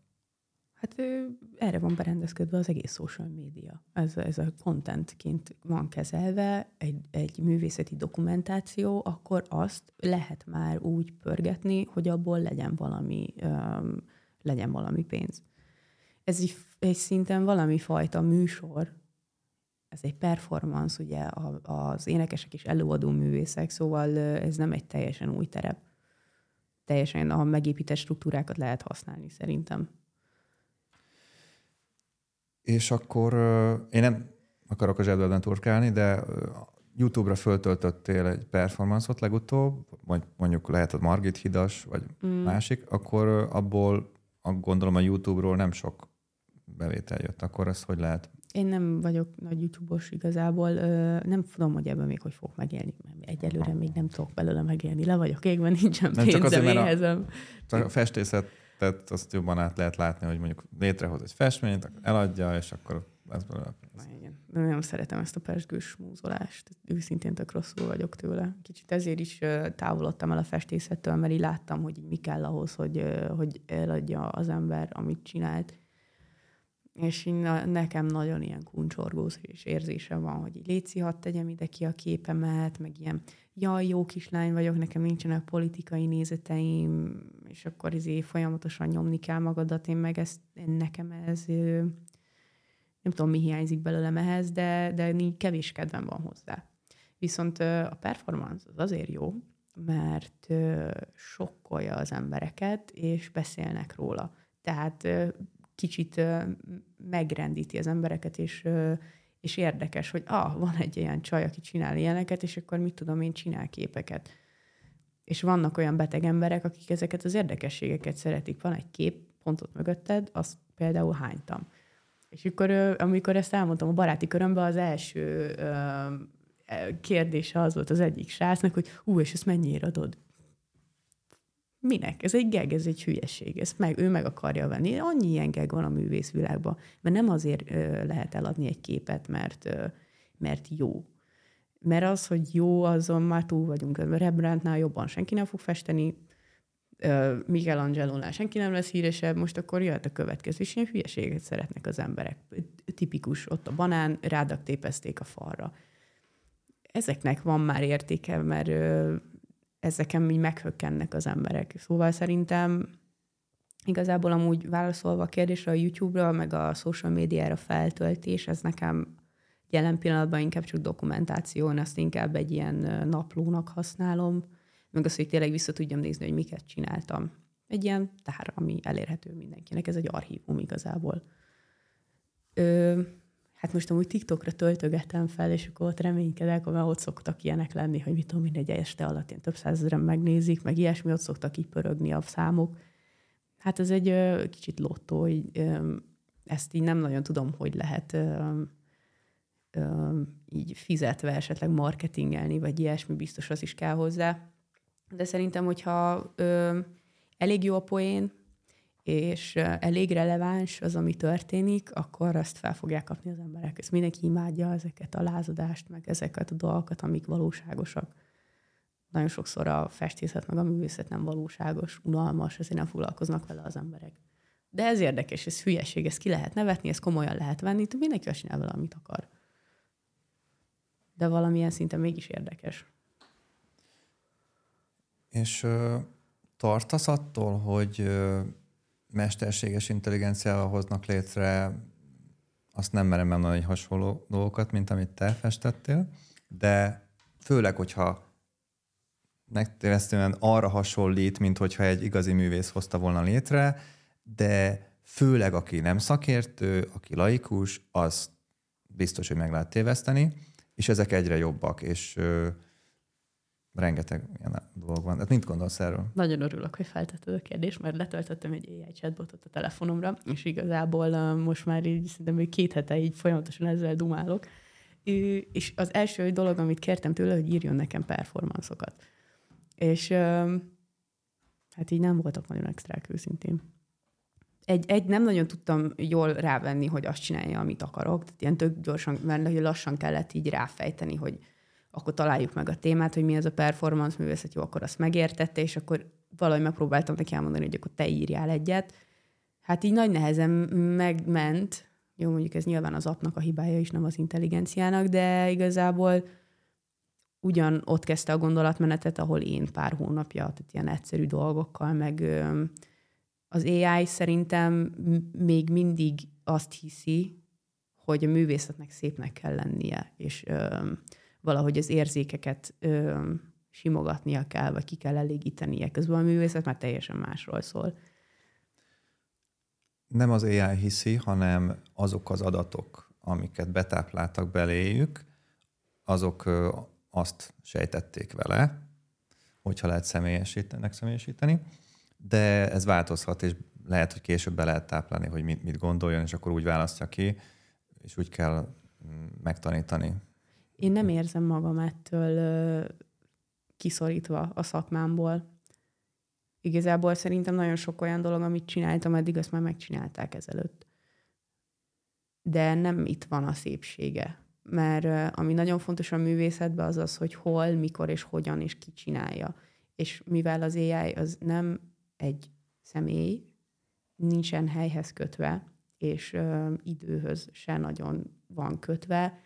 Hát erre van berendezkedve az egész social média. Ez, ez a contentként van kezelve, egy, egy művészeti dokumentáció, akkor azt lehet már úgy pörgetni, hogy abból legyen valami, um, legyen valami pénz. Ez egy, egy szinten valami fajta műsor, ez egy performance, ugye az énekesek és előadó művészek, szóval ez nem egy teljesen új terep. Teljesen a megépített struktúrákat lehet használni szerintem. És akkor én nem akarok a zsebben turkálni, de YouTube-ra föltöltöttél egy performance-ot legutóbb, vagy mondjuk lehet a Margit hidas, vagy mm. másik, akkor abból gondolom a YouTube-ról nem sok bevétel jött. Akkor ez hogy lehet? Én nem vagyok nagy YouTube-os igazából. Nem tudom, hogy ebben még hogy fog megélni. Mert egyelőre még nem tudok belőle megélni. Le vagyok égben, nincsen nem pénzem, csak azért, éhezem. A, a festészet tehát azt jobban át lehet látni, hogy mondjuk létrehoz egy festményt, eladja, és akkor lesz belőle. Igen. De nagyon szeretem ezt a persgős múzolást. Őszintén tök rosszul vagyok tőle. Kicsit ezért is távolodtam el a festészettől, mert így láttam, hogy mi kell ahhoz, hogy, hogy eladja az ember, amit csinált. És én, nekem nagyon ilyen kuncsorgós és érzése van, hogy így léci, hadd tegyem ide ki a képemet, meg ilyen jaj, jó kislány vagyok, nekem nincsenek politikai nézeteim, és akkor izé folyamatosan nyomni kell magadat, én meg ezt, nekem ez nem tudom, mi hiányzik belőlem ehhez, de, de kevés kedvem van hozzá. Viszont a performance az azért jó, mert sokkolja az embereket, és beszélnek róla. Tehát kicsit megrendíti az embereket, és és érdekes, hogy ah, van egy ilyen csaj, aki csinál ilyeneket, és akkor mit tudom én, csinál képeket. És vannak olyan beteg emberek, akik ezeket az érdekességeket szeretik. Van egy kép, pontot mögötted, azt például hánytam. És akkor, amikor ezt elmondtam a baráti körömben, az első kérdése az volt az egyik srácnak, hogy ú, és ezt mennyiért adod? Minek? Ez egy geg, ez egy hülyeség. Ezt meg, ő meg akarja venni. Annyi ilyen geg van a művészvilágban. Mert nem azért ö, lehet eladni egy képet, mert, ö, mert jó. Mert az, hogy jó, azon már túl vagyunk. Rembrandtnál jobban senki nem fog festeni, Michelangelo-nál senki nem lesz híresebb, most akkor jöhet a következő, és ilyen hülyeséget szeretnek az emberek. Tipikus, ott a banán, rádak tépezték a falra. Ezeknek van már értéke, mert ezeken mi meghökkennek az emberek. Szóval szerintem igazából amúgy válaszolva a kérdésre a YouTube-ra, meg a social médiára feltöltés, ez nekem jelen pillanatban inkább csak dokumentáció, én azt inkább egy ilyen naplónak használom, meg az, hogy tényleg vissza tudjam nézni, hogy miket csináltam. Egy ilyen tár, ami elérhető mindenkinek, ez egy archívum igazából. Ö, hát most amúgy TikTokra töltögetem fel, és akkor ott reménykedek, mert ott szoktak ilyenek lenni, hogy mit tudom, mindegy este alatt ilyen több százezeren megnézik, meg ilyesmi, ott szoktak így pörögni a számok. Hát ez egy ö, kicsit lottó, így, ö, ezt így nem nagyon tudom, hogy lehet ö, ö, így fizetve esetleg marketingelni, vagy ilyesmi, biztos az is kell hozzá. De szerintem, hogyha ö, elég jó a poén, és elég releváns az, ami történik, akkor azt fel fogják kapni az emberek. Ezt mindenki imádja ezeket a lázadást, meg ezeket a dolgokat, amik valóságosak. Nagyon sokszor a festészet meg a művészet nem valóságos, unalmas, ezért nem foglalkoznak vele az emberek. De ez érdekes, ez hülyeség, ezt ki lehet nevetni, ezt komolyan lehet venni, mindenki azt csinál vele, amit akar. De valamilyen szinten mégis érdekes. És ö, tartasz attól, hogy ö, mesterséges intelligenciával hoznak létre, azt nem merem mondani, hogy hasonló dolgokat, mint amit te festettél, de főleg, hogyha megtévesztően arra hasonlít, mint hogyha egy igazi művész hozta volna létre, de főleg aki nem szakértő, aki laikus, az biztos, hogy meg lehet téveszteni, és ezek egyre jobbak, és rengeteg ilyen dolog van. Hát mit gondolsz erről? Nagyon örülök, hogy feltetted a kérdést, mert letöltöttem egy AI chatbotot a telefonomra, és igazából most már így szerintem két hete így folyamatosan ezzel dumálok. És az első dolog, amit kértem tőle, hogy írjon nekem performanszokat. És hát így nem voltak nagyon extrák őszintén. Egy, egy nem nagyon tudtam jól rávenni, hogy azt csinálja, amit akarok. Tehát ilyen tök gyorsan, mert lassan kellett így ráfejteni, hogy akkor találjuk meg a témát, hogy mi az a performance művészet, jó, akkor azt megértette, és akkor valahogy megpróbáltam neki elmondani, hogy akkor te írjál egyet. Hát így nagy nehezen megment, jó, mondjuk ez nyilván az apnak a hibája is, nem az intelligenciának, de igazából ugyan ott kezdte a gondolatmenetet, ahol én pár hónapja, tehát ilyen egyszerű dolgokkal, meg az AI szerintem még mindig azt hiszi, hogy a művészetnek szépnek kell lennie, és valahogy az érzékeket ö, simogatnia kell, vagy ki kell elégítenie. Közben a művészet már teljesen másról szól. Nem az AI hiszi, hanem azok az adatok, amiket betápláltak beléjük, azok ö, azt sejtették vele, hogyha lehet személyesíteni, személyesíteni, de ez változhat, és lehet, hogy később be lehet táplálni, hogy mit, mit gondoljon, és akkor úgy választja ki, és úgy kell mm, megtanítani én nem érzem magam ettől ö, kiszorítva a szakmámból. Igazából szerintem nagyon sok olyan dolog, amit csináltam eddig, azt már megcsinálták ezelőtt. De nem itt van a szépsége. Mert ö, ami nagyon fontos a művészetben, az az, hogy hol, mikor és hogyan és ki csinálja. És mivel az AI az nem egy személy, nincsen helyhez kötve, és ö, időhöz se nagyon van kötve,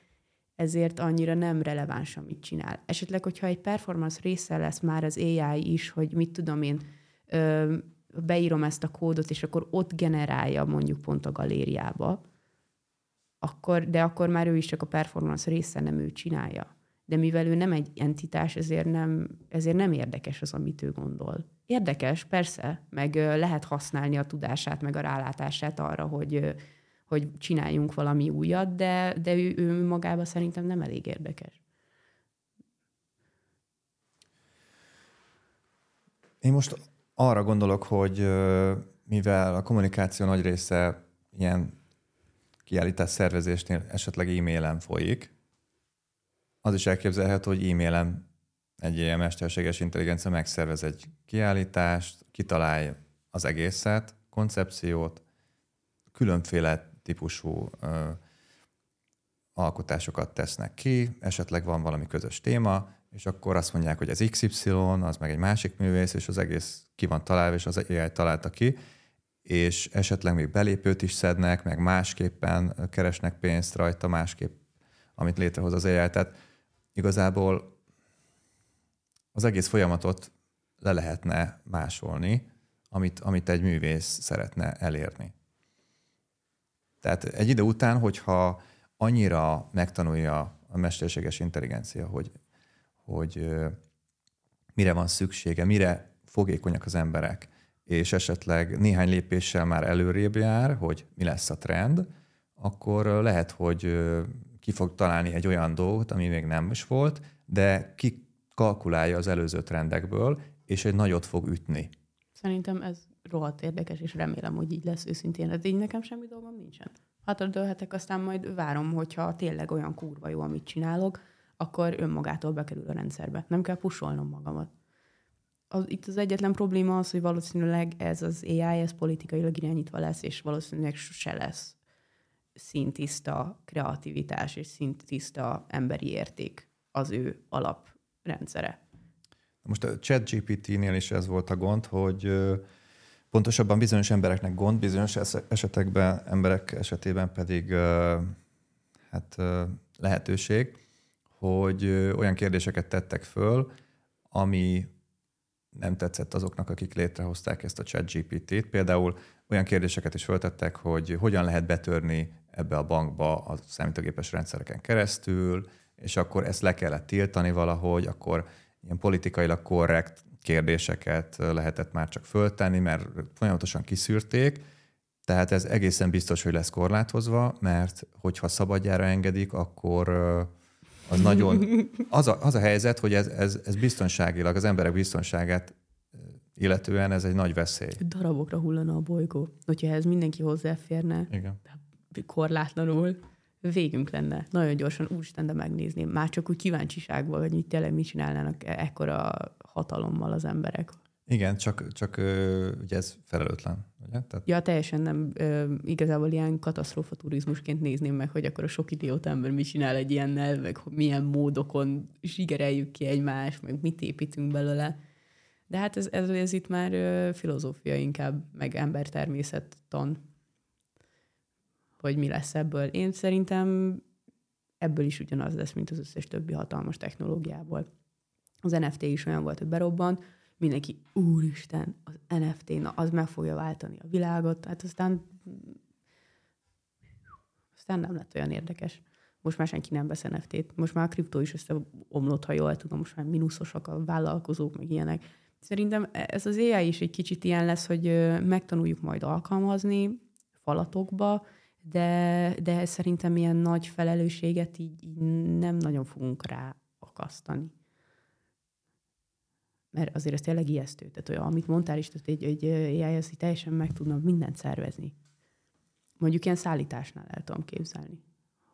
ezért annyira nem releváns, amit csinál. Esetleg, hogyha egy performance része lesz már az AI is, hogy mit tudom én, ö, beírom ezt a kódot, és akkor ott generálja mondjuk pont a galériába, akkor, de akkor már ő is csak a performance része, nem ő csinálja. De mivel ő nem egy entitás, ezért nem, ezért nem érdekes az, amit ő gondol. Érdekes, persze, meg lehet használni a tudását, meg a rálátását arra, hogy hogy csináljunk valami újat, de, de ő, ő magában szerintem nem elég érdekes. Én most arra gondolok, hogy mivel a kommunikáció nagy része ilyen kiállítás szervezésnél esetleg e-mailen folyik, az is elképzelhető, hogy e-mailen egy ilyen mesterséges intelligencia megszervez egy kiállítást, kitalálja az egészet, koncepciót, különféle típusú ö, alkotásokat tesznek ki, esetleg van valami közös téma, és akkor azt mondják, hogy ez XY, az meg egy másik művész, és az egész ki van találva, és az AI találta ki, és esetleg még belépőt is szednek, meg másképpen keresnek pénzt rajta, másképp, amit létrehoz az AI. Tehát igazából az egész folyamatot le lehetne másolni, amit, amit egy művész szeretne elérni. Tehát egy idő után, hogyha annyira megtanulja a mesterséges intelligencia, hogy, hogy mire van szüksége, mire fogékonyak az emberek, és esetleg néhány lépéssel már előrébb jár, hogy mi lesz a trend, akkor lehet, hogy ki fog találni egy olyan dolgot, ami még nem is volt, de ki kalkulálja az előző trendekből, és egy nagyot fog ütni. Szerintem ez rohadt érdekes, és remélem, hogy így lesz őszintén. Ez így nekem semmi dolgom nincsen. dőlhetek, aztán majd várom, hogyha tényleg olyan kurva jó, amit csinálok, akkor önmagától bekerül a rendszerbe. Nem kell pusolnom magamat. Az, itt az egyetlen probléma az, hogy valószínűleg ez az AI, ez politikailag irányítva lesz, és valószínűleg se lesz szintiszta kreativitás és szintiszta emberi érték az ő alaprendszere. Most a ChatGPT-nél is ez volt a gond, hogy pontosabban bizonyos embereknek gond, bizonyos esetekben, emberek esetében pedig hát lehetőség, hogy olyan kérdéseket tettek föl, ami nem tetszett azoknak, akik létrehozták ezt a chat GPT-t. Például olyan kérdéseket is föltettek, hogy hogyan lehet betörni ebbe a bankba a számítógépes rendszereken keresztül, és akkor ezt le kellett tiltani valahogy, akkor ilyen politikailag korrekt kérdéseket lehetett már csak föltenni, mert folyamatosan kiszűrték, tehát ez egészen biztos, hogy lesz korlátozva, mert hogyha szabadjára engedik, akkor az nagyon... [LAUGHS] Az a, az a helyzet, hogy ez, ez, ez biztonságilag, az emberek biztonságát illetően ez egy nagy veszély. Darabokra hullana a bolygó, hogyha ez mindenki hozzáférne. Igen. Korlátlanul végünk lenne. Nagyon gyorsan, úristen, de megnézném. Már csak úgy kíváncsiságból, hogy mit tényleg mit csinálnának e- ekkora hatalommal az emberek. Igen, csak, csak ugye ez felelőtlen. Ugye? Tehát... Ja, teljesen nem. Igazából ilyen katasztrófa turizmusként nézném meg, hogy akkor a sok idióta ember mit csinál egy ilyennel, meg milyen módokon zsigereljük ki egymást, meg mit építünk belőle. De hát ez, ez, ez itt már filozófia inkább, meg embertermészettan, hogy mi lesz ebből. Én szerintem ebből is ugyanaz lesz, mint az összes többi hatalmas technológiából. Az NFT is olyan volt, hogy berobban, mindenki, úristen, az NFT, na, az meg fogja váltani a világot, hát aztán aztán nem lett olyan érdekes. Most már senki nem vesz NFT-t. Most már a kriptó is összeomlott, ha jól tudom, most már mínuszosak a vállalkozók, meg ilyenek. Szerintem ez az AI is egy kicsit ilyen lesz, hogy megtanuljuk majd alkalmazni falatokba, de, de szerintem ilyen nagy felelősséget így, így nem nagyon fogunk rá akasztani mert azért ez tényleg ijesztő. Tehát olyan, amit mondtál is, tehát egy, egy AI az teljesen meg tudna mindent szervezni. Mondjuk ilyen szállításnál el tudom képzelni,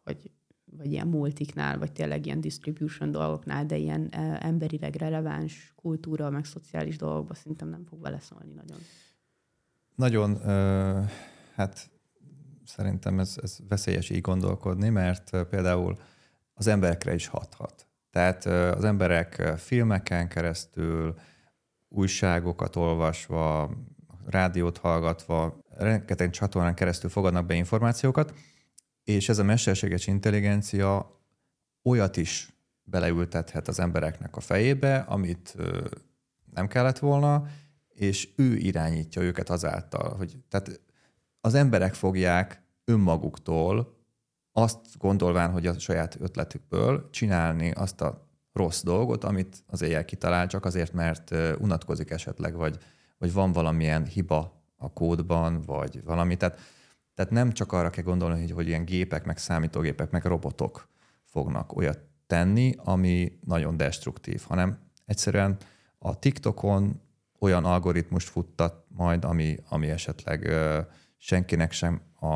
hogy vagy ilyen multiknál, vagy tényleg ilyen distribution dolgoknál, de ilyen emberileg releváns kultúra, meg szociális dolgokba szerintem nem fog beleszólni nagyon. Nagyon, uh, hát szerintem ez, ez veszélyes így gondolkodni, mert például az emberekre is hathat. Tehát az emberek filmeken keresztül, újságokat olvasva, rádiót hallgatva, rengeteg csatornán keresztül fogadnak be információkat, és ez a mesterséges intelligencia olyat is beleültethet az embereknek a fejébe, amit nem kellett volna, és ő irányítja őket azáltal, hogy tehát az emberek fogják önmaguktól azt gondolván, hogy a saját ötletükből csinálni azt a rossz dolgot, amit az éjjel kitalál, csak azért, mert unatkozik esetleg, vagy, vagy van valamilyen hiba a kódban, vagy valami. Tehát, tehát nem csak arra kell gondolni, hogy, hogy ilyen gépek, meg számítógépek, meg robotok fognak olyat tenni, ami nagyon destruktív, hanem egyszerűen a TikTokon olyan algoritmust futtat majd, ami, ami esetleg ö, senkinek sem a,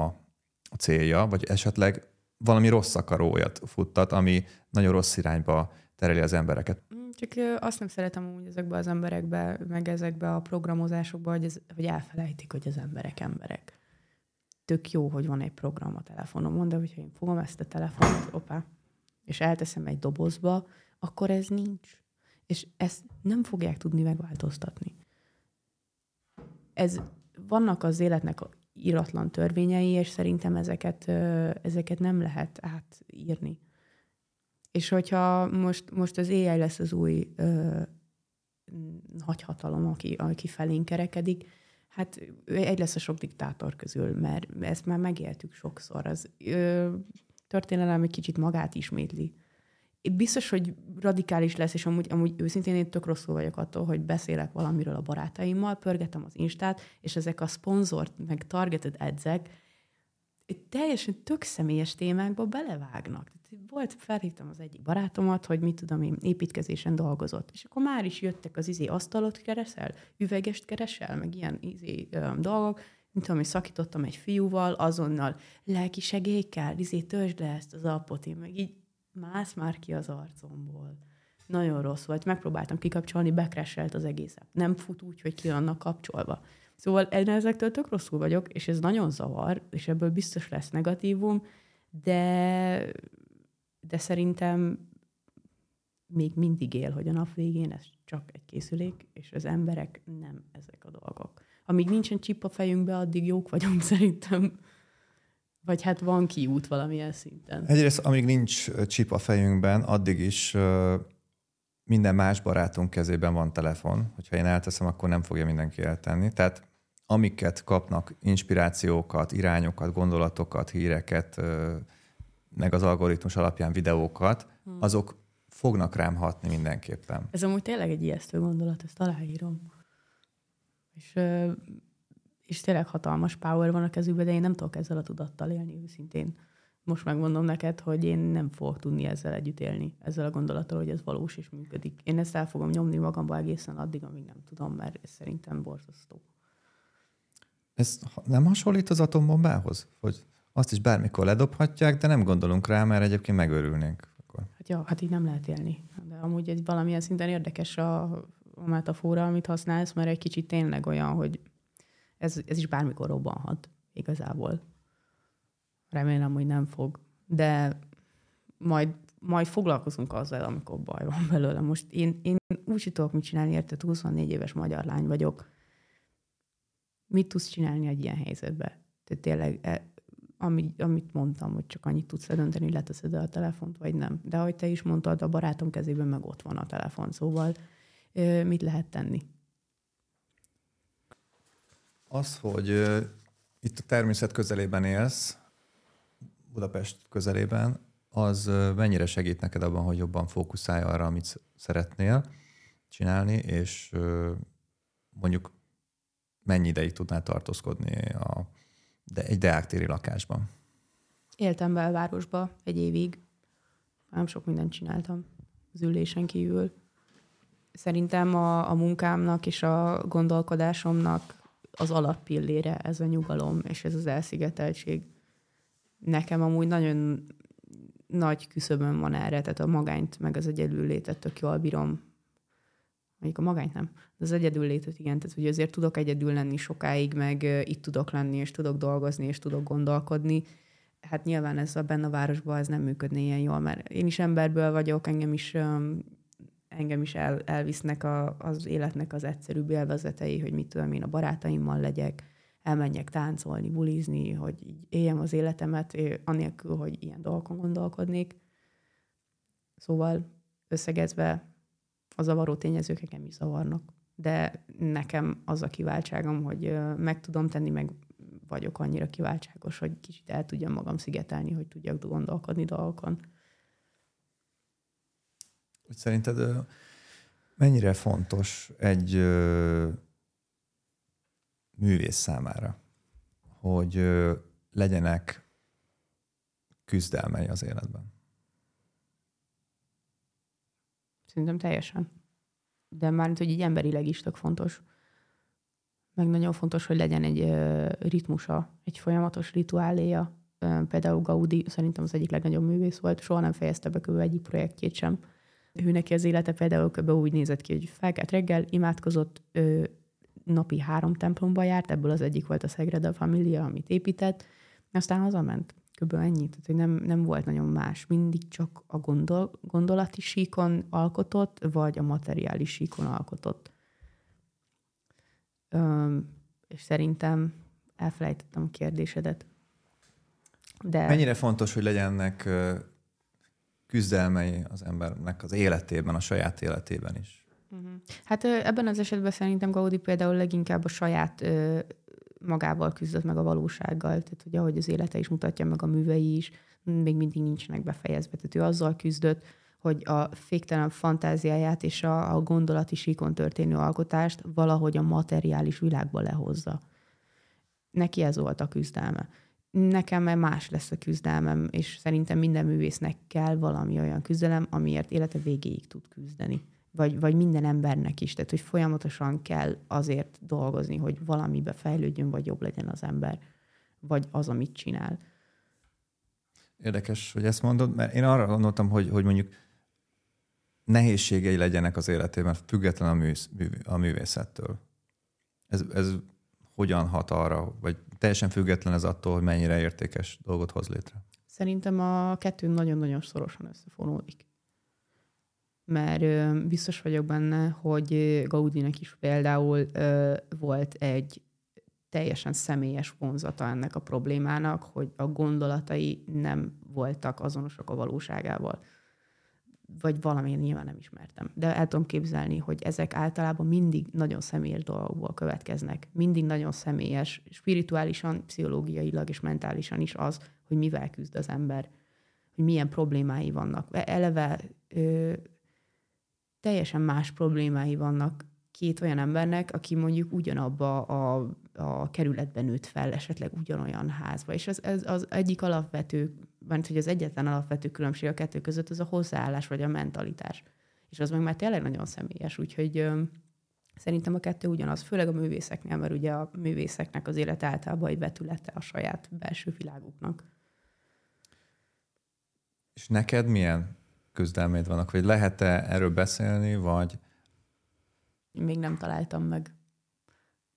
a célja, vagy esetleg valami rossz akarójat futtat, ami nagyon rossz irányba tereli az embereket. Mm, Csak azt nem szeretem úgy ezekbe az emberekbe, meg ezekbe a programozásokba, hogy, ez, hogy elfelejtik, hogy az emberek emberek. Tök jó, hogy van egy program a telefonomon, de hogyha én fogom ezt a telefonot, opá, és elteszem egy dobozba, akkor ez nincs. És ezt nem fogják tudni megváltoztatni. Ez, vannak az életnek íratlan törvényei, és szerintem ezeket, ezeket nem lehet átírni. És hogyha most, most az AI lesz az új ö, nagy hatalom, aki, aki felénk kerekedik, hát egy lesz a sok diktátor közül, mert ezt már megéltük sokszor. Az ö, történelem egy kicsit magát ismétli. Biztos, hogy radikális lesz, és amúgy, amúgy őszintén én tök rosszul vagyok attól, hogy beszélek valamiről a barátaimmal, pörgetem az Instát, és ezek a szponzort, meg targeted edzek, teljesen tök személyes témákba belevágnak. Volt, felhívtam az egyik barátomat, hogy mit tudom én, építkezésen dolgozott. És akkor már is jöttek az izé asztalot keresel, üvegest keresel, meg ilyen izé ö, dolgok. Mint tudom, hogy szakítottam egy fiúval, azonnal lelki segély kell, izé törzsd le ezt az appot, én meg így mász már ki az arcomból. Nagyon rossz volt. Megpróbáltam kikapcsolni, bekreselt az egész Nem fut úgy, hogy ki annak kapcsolva. Szóval ezektől tök rosszul vagyok, és ez nagyon zavar, és ebből biztos lesz negatívum, de, de szerintem még mindig él, hogy a nap végén ez csak egy készülék, és az emberek nem ezek a dolgok. Amíg nincsen csip a fejünkbe, addig jók vagyunk szerintem. Vagy hát van kiút valamilyen szinten. Egyrészt, amíg nincs csip a fejünkben, addig is minden más barátunk kezében van telefon. Hogyha én elteszem, akkor nem fogja mindenki eltenni. Tehát amiket kapnak, inspirációkat, irányokat, gondolatokat, híreket, meg az algoritmus alapján videókat, hmm. azok fognak rám hatni mindenképpen. Ez amúgy tényleg egy ijesztő gondolat, ezt aláírom. És, és tényleg hatalmas power van a kezükben, de én nem tudok ezzel a tudattal élni őszintén. Most megmondom neked, hogy én nem fogok tudni ezzel együtt élni, ezzel a gondolattal, hogy ez valós és működik. Én ezt el fogom nyomni magamba egészen addig, amíg nem tudom, mert ez szerintem borzasztó. Ez nem hasonlít az atombombához? Hogy azt is bármikor ledobhatják, de nem gondolunk rá, mert egyébként megőrülnénk. Akkor. Hát jó, hát így nem lehet élni. De amúgy egy valamilyen szinten érdekes a, a metafora, amit használsz, mert egy kicsit tényleg olyan, hogy ez, ez is bármikor robbanhat igazából. Remélem, hogy nem fog. De majd, majd foglalkozunk azzal, amikor baj van belőle. Most én, én úgy tudok mit csinálni, érted? 24 éves magyar lány vagyok mit tudsz csinálni egy ilyen helyzetben? Tehát tényleg, e, amit, amit mondtam, hogy csak annyit tudsz eldönteni, leteszed a telefont, vagy nem. De ahogy te is mondtad, a barátom kezében meg ott van a telefon, szóval mit lehet tenni? Az, hogy itt a természet közelében élsz, Budapest közelében, az mennyire segít neked abban, hogy jobban fókuszálj arra, amit szeretnél csinálni, és mondjuk mennyi ideig tudnál tartózkodni a, de egy deáktéri lakásban? Éltem belvárosba egy évig. Nem sok mindent csináltam az ülésen kívül. Szerintem a, a munkámnak és a gondolkodásomnak az alappillére ez a nyugalom és ez az elszigeteltség. Nekem amúgy nagyon nagy küszöbön van erre, tehát a magányt meg az egyedüllétet tök jól bírom mondjuk a magányt nem, de az egyedül létet igen, tehát hogy azért tudok egyedül lenni sokáig, meg itt tudok lenni, és tudok dolgozni, és tudok gondolkodni. Hát nyilván ez a benne a városban ez nem működne ilyen jól, mert én is emberből vagyok, engem is engem is el, elvisznek a, az életnek az egyszerűbb élvezetei, hogy mit tudom én a barátaimmal legyek, elmenjek táncolni, bulizni, hogy így éljem az életemet, anélkül, hogy ilyen dolgokon gondolkodnék. Szóval összegezve a zavaró tényezők engem is zavarnak. De nekem az a kiváltságom, hogy meg tudom tenni, meg vagyok annyira kiváltságos, hogy kicsit el tudjam magam szigetelni, hogy tudjak gondolkodni dolgokon. Szerinted mennyire fontos egy művész számára, hogy legyenek küzdelmei az életben? Szerintem teljesen. De már, hogy így emberileg is tök fontos. Meg nagyon fontos, hogy legyen egy ritmusa, egy folyamatos rituáléja. Például Gaudi szerintem az egyik legnagyobb művész volt, soha nem fejezte be kb. egyik projektjét sem. Ő neki az élete például kb. úgy nézett ki, hogy felkelt reggel, imádkozott, ő napi három templomba járt, ebből az egyik volt a Sagrada Familia, amit épített, aztán hazament. Kb. ennyi, tehát hogy nem, nem volt nagyon más. Mindig csak a gondol, gondolati síkon alkotott, vagy a materiális síkon alkotott. Öm, és szerintem elfelejtettem a kérdésedet. De... Mennyire fontos, hogy legyenek küzdelmei az embernek az életében, a saját életében is? Uh-huh. Hát ebben az esetben szerintem Gaudi például leginkább a saját magával küzdött meg a valósággal, tehát hogy ahogy az élete is mutatja, meg a művei is, még mindig nincsenek befejezve. Tehát ő azzal küzdött, hogy a féktelen fantáziáját és a, a gondolati síkon történő alkotást valahogy a materiális világba lehozza. Neki ez volt a küzdelme. Nekem már más lesz a küzdelmem, és szerintem minden művésznek kell valami olyan küzdelem, amiért élete végéig tud küzdeni vagy, vagy minden embernek is, tehát hogy folyamatosan kell azért dolgozni, hogy valamibe fejlődjön, vagy jobb legyen az ember, vagy az, amit csinál. Érdekes, hogy ezt mondod, mert én arra gondoltam, hogy, hogy mondjuk nehézségei legyenek az életében, független a, műsz, a művészettől. Ez, ez hogyan hat arra, vagy teljesen független ez attól, hogy mennyire értékes dolgot hoz létre? Szerintem a kettő nagyon-nagyon szorosan összefonódik mert biztos vagyok benne, hogy Gaudinek is például volt egy teljesen személyes vonzata ennek a problémának, hogy a gondolatai nem voltak azonosak a valóságával. Vagy valamilyen nyilván nem ismertem. De el tudom képzelni, hogy ezek általában mindig nagyon személyes dolgokból következnek. Mindig nagyon személyes, spirituálisan, pszichológiailag és mentálisan is az, hogy mivel küzd az ember, hogy milyen problémái vannak. Eleve teljesen más problémái vannak két olyan embernek, aki mondjuk ugyanabba a, a kerületben nőtt fel, esetleg ugyanolyan házba. És az, ez az egyik alapvető, mert hogy az egyetlen alapvető különbség a kettő között az a hozzáállás vagy a mentalitás. És az meg már tényleg nagyon személyes, úgyhogy ö, szerintem a kettő ugyanaz, főleg a művészeknél, mert ugye a művészeknek az élet általában egy vetülete a saját belső világuknak. És neked milyen küzdelméd vannak, vagy lehet-e erről beszélni, vagy... Még nem találtam meg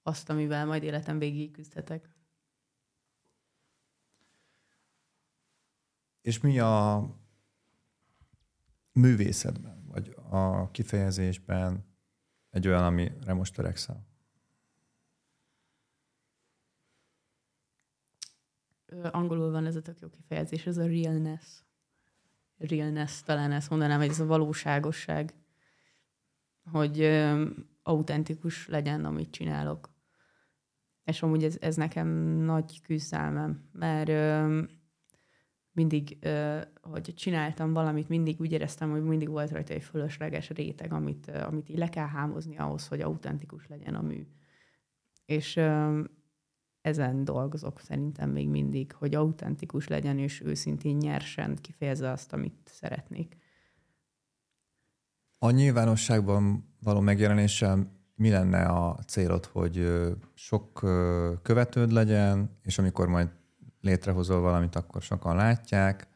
azt, amivel majd életem végig küzdhetek. És mi a művészetben, vagy a kifejezésben egy olyan, amire most törekszel? Angolul van ez a tök jó kifejezés, ez a realness realness, talán ezt mondanám, hogy ez a valóságosság, hogy ö, autentikus legyen, amit csinálok. És amúgy ez, ez nekem nagy küzdelmem, mert ö, mindig, hogy csináltam valamit, mindig úgy éreztem, hogy mindig volt rajta egy fölösleges réteg, amit, amit így le kell hámozni ahhoz, hogy autentikus legyen a mű. És ezen dolgozok szerintem még mindig, hogy autentikus legyen és őszintén nyersen kifejezze azt, amit szeretnék. A nyilvánosságban való megjelenéssel mi lenne a célod, hogy sok követőd legyen, és amikor majd létrehozol valamit, akkor sokan látják,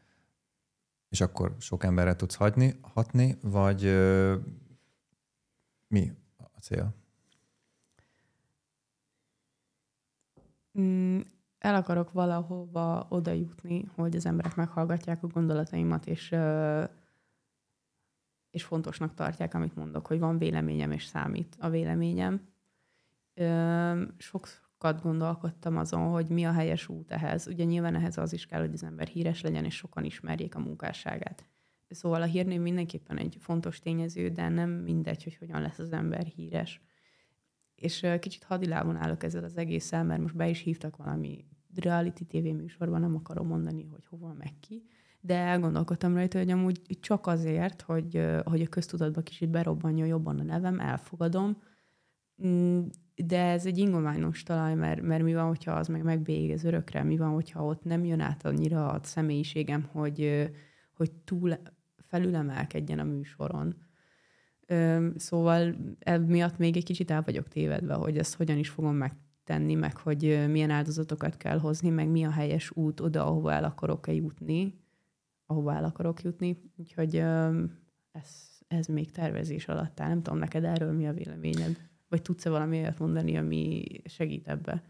és akkor sok emberre tudsz hagyni, hatni, vagy mi a cél? Mm, el akarok valahova oda jutni, hogy az emberek meghallgatják a gondolataimat, és, és fontosnak tartják, amit mondok, hogy van véleményem, és számít a véleményem. Sokat gondolkodtam azon, hogy mi a helyes út ehhez. Ugye nyilván ehhez az is kell, hogy az ember híres legyen, és sokan ismerjék a munkásságát. Szóval a hírnév mindenképpen egy fontos tényező, de nem mindegy, hogy hogyan lesz az ember híres és kicsit hadilában állok ezzel az egésszel, mert most be is hívtak valami reality TV műsorban, nem akarom mondani, hogy hova meg ki, de elgondolkodtam rajta, hogy amúgy csak azért, hogy, hogy a köztudatba kicsit berobbanjon jobban a nevem, elfogadom, mm, de ez egy ingományos talaj, mert, mert mi van, hogyha az meg megbélyeg örökre, mi van, hogyha ott nem jön át annyira a személyiségem, hogy, hogy túl felülemelkedjen a műsoron Szóval miatt még egy kicsit el vagyok tévedve, hogy ezt hogyan is fogom megtenni, meg hogy milyen áldozatokat kell hozni, meg mi a helyes út oda, ahova el akarok-e jutni, ahova el akarok jutni. Úgyhogy ez, ez még tervezés alatt áll. Nem tudom, neked erről mi a véleményed? Vagy tudsz-e valami olyat mondani, ami segít ebbe?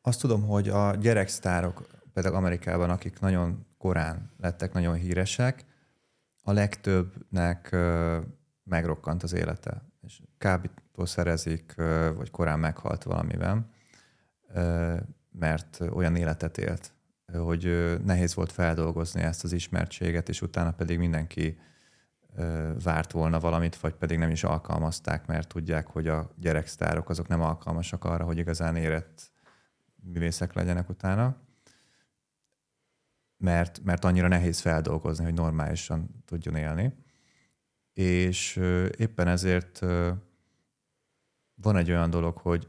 Azt tudom, hogy a gyereksztárok, például Amerikában, akik nagyon korán lettek nagyon híresek, a legtöbbnek megrokkant az élete, és kábítószerezik, vagy korán meghalt valamiben, mert olyan életet élt, hogy nehéz volt feldolgozni ezt az ismertséget, és utána pedig mindenki várt volna valamit, vagy pedig nem is alkalmazták, mert tudják, hogy a gyereksztárok azok nem alkalmasak arra, hogy igazán érett művészek legyenek utána, mert, mert annyira nehéz feldolgozni, hogy normálisan tudjon élni. És éppen ezért van egy olyan dolog, hogy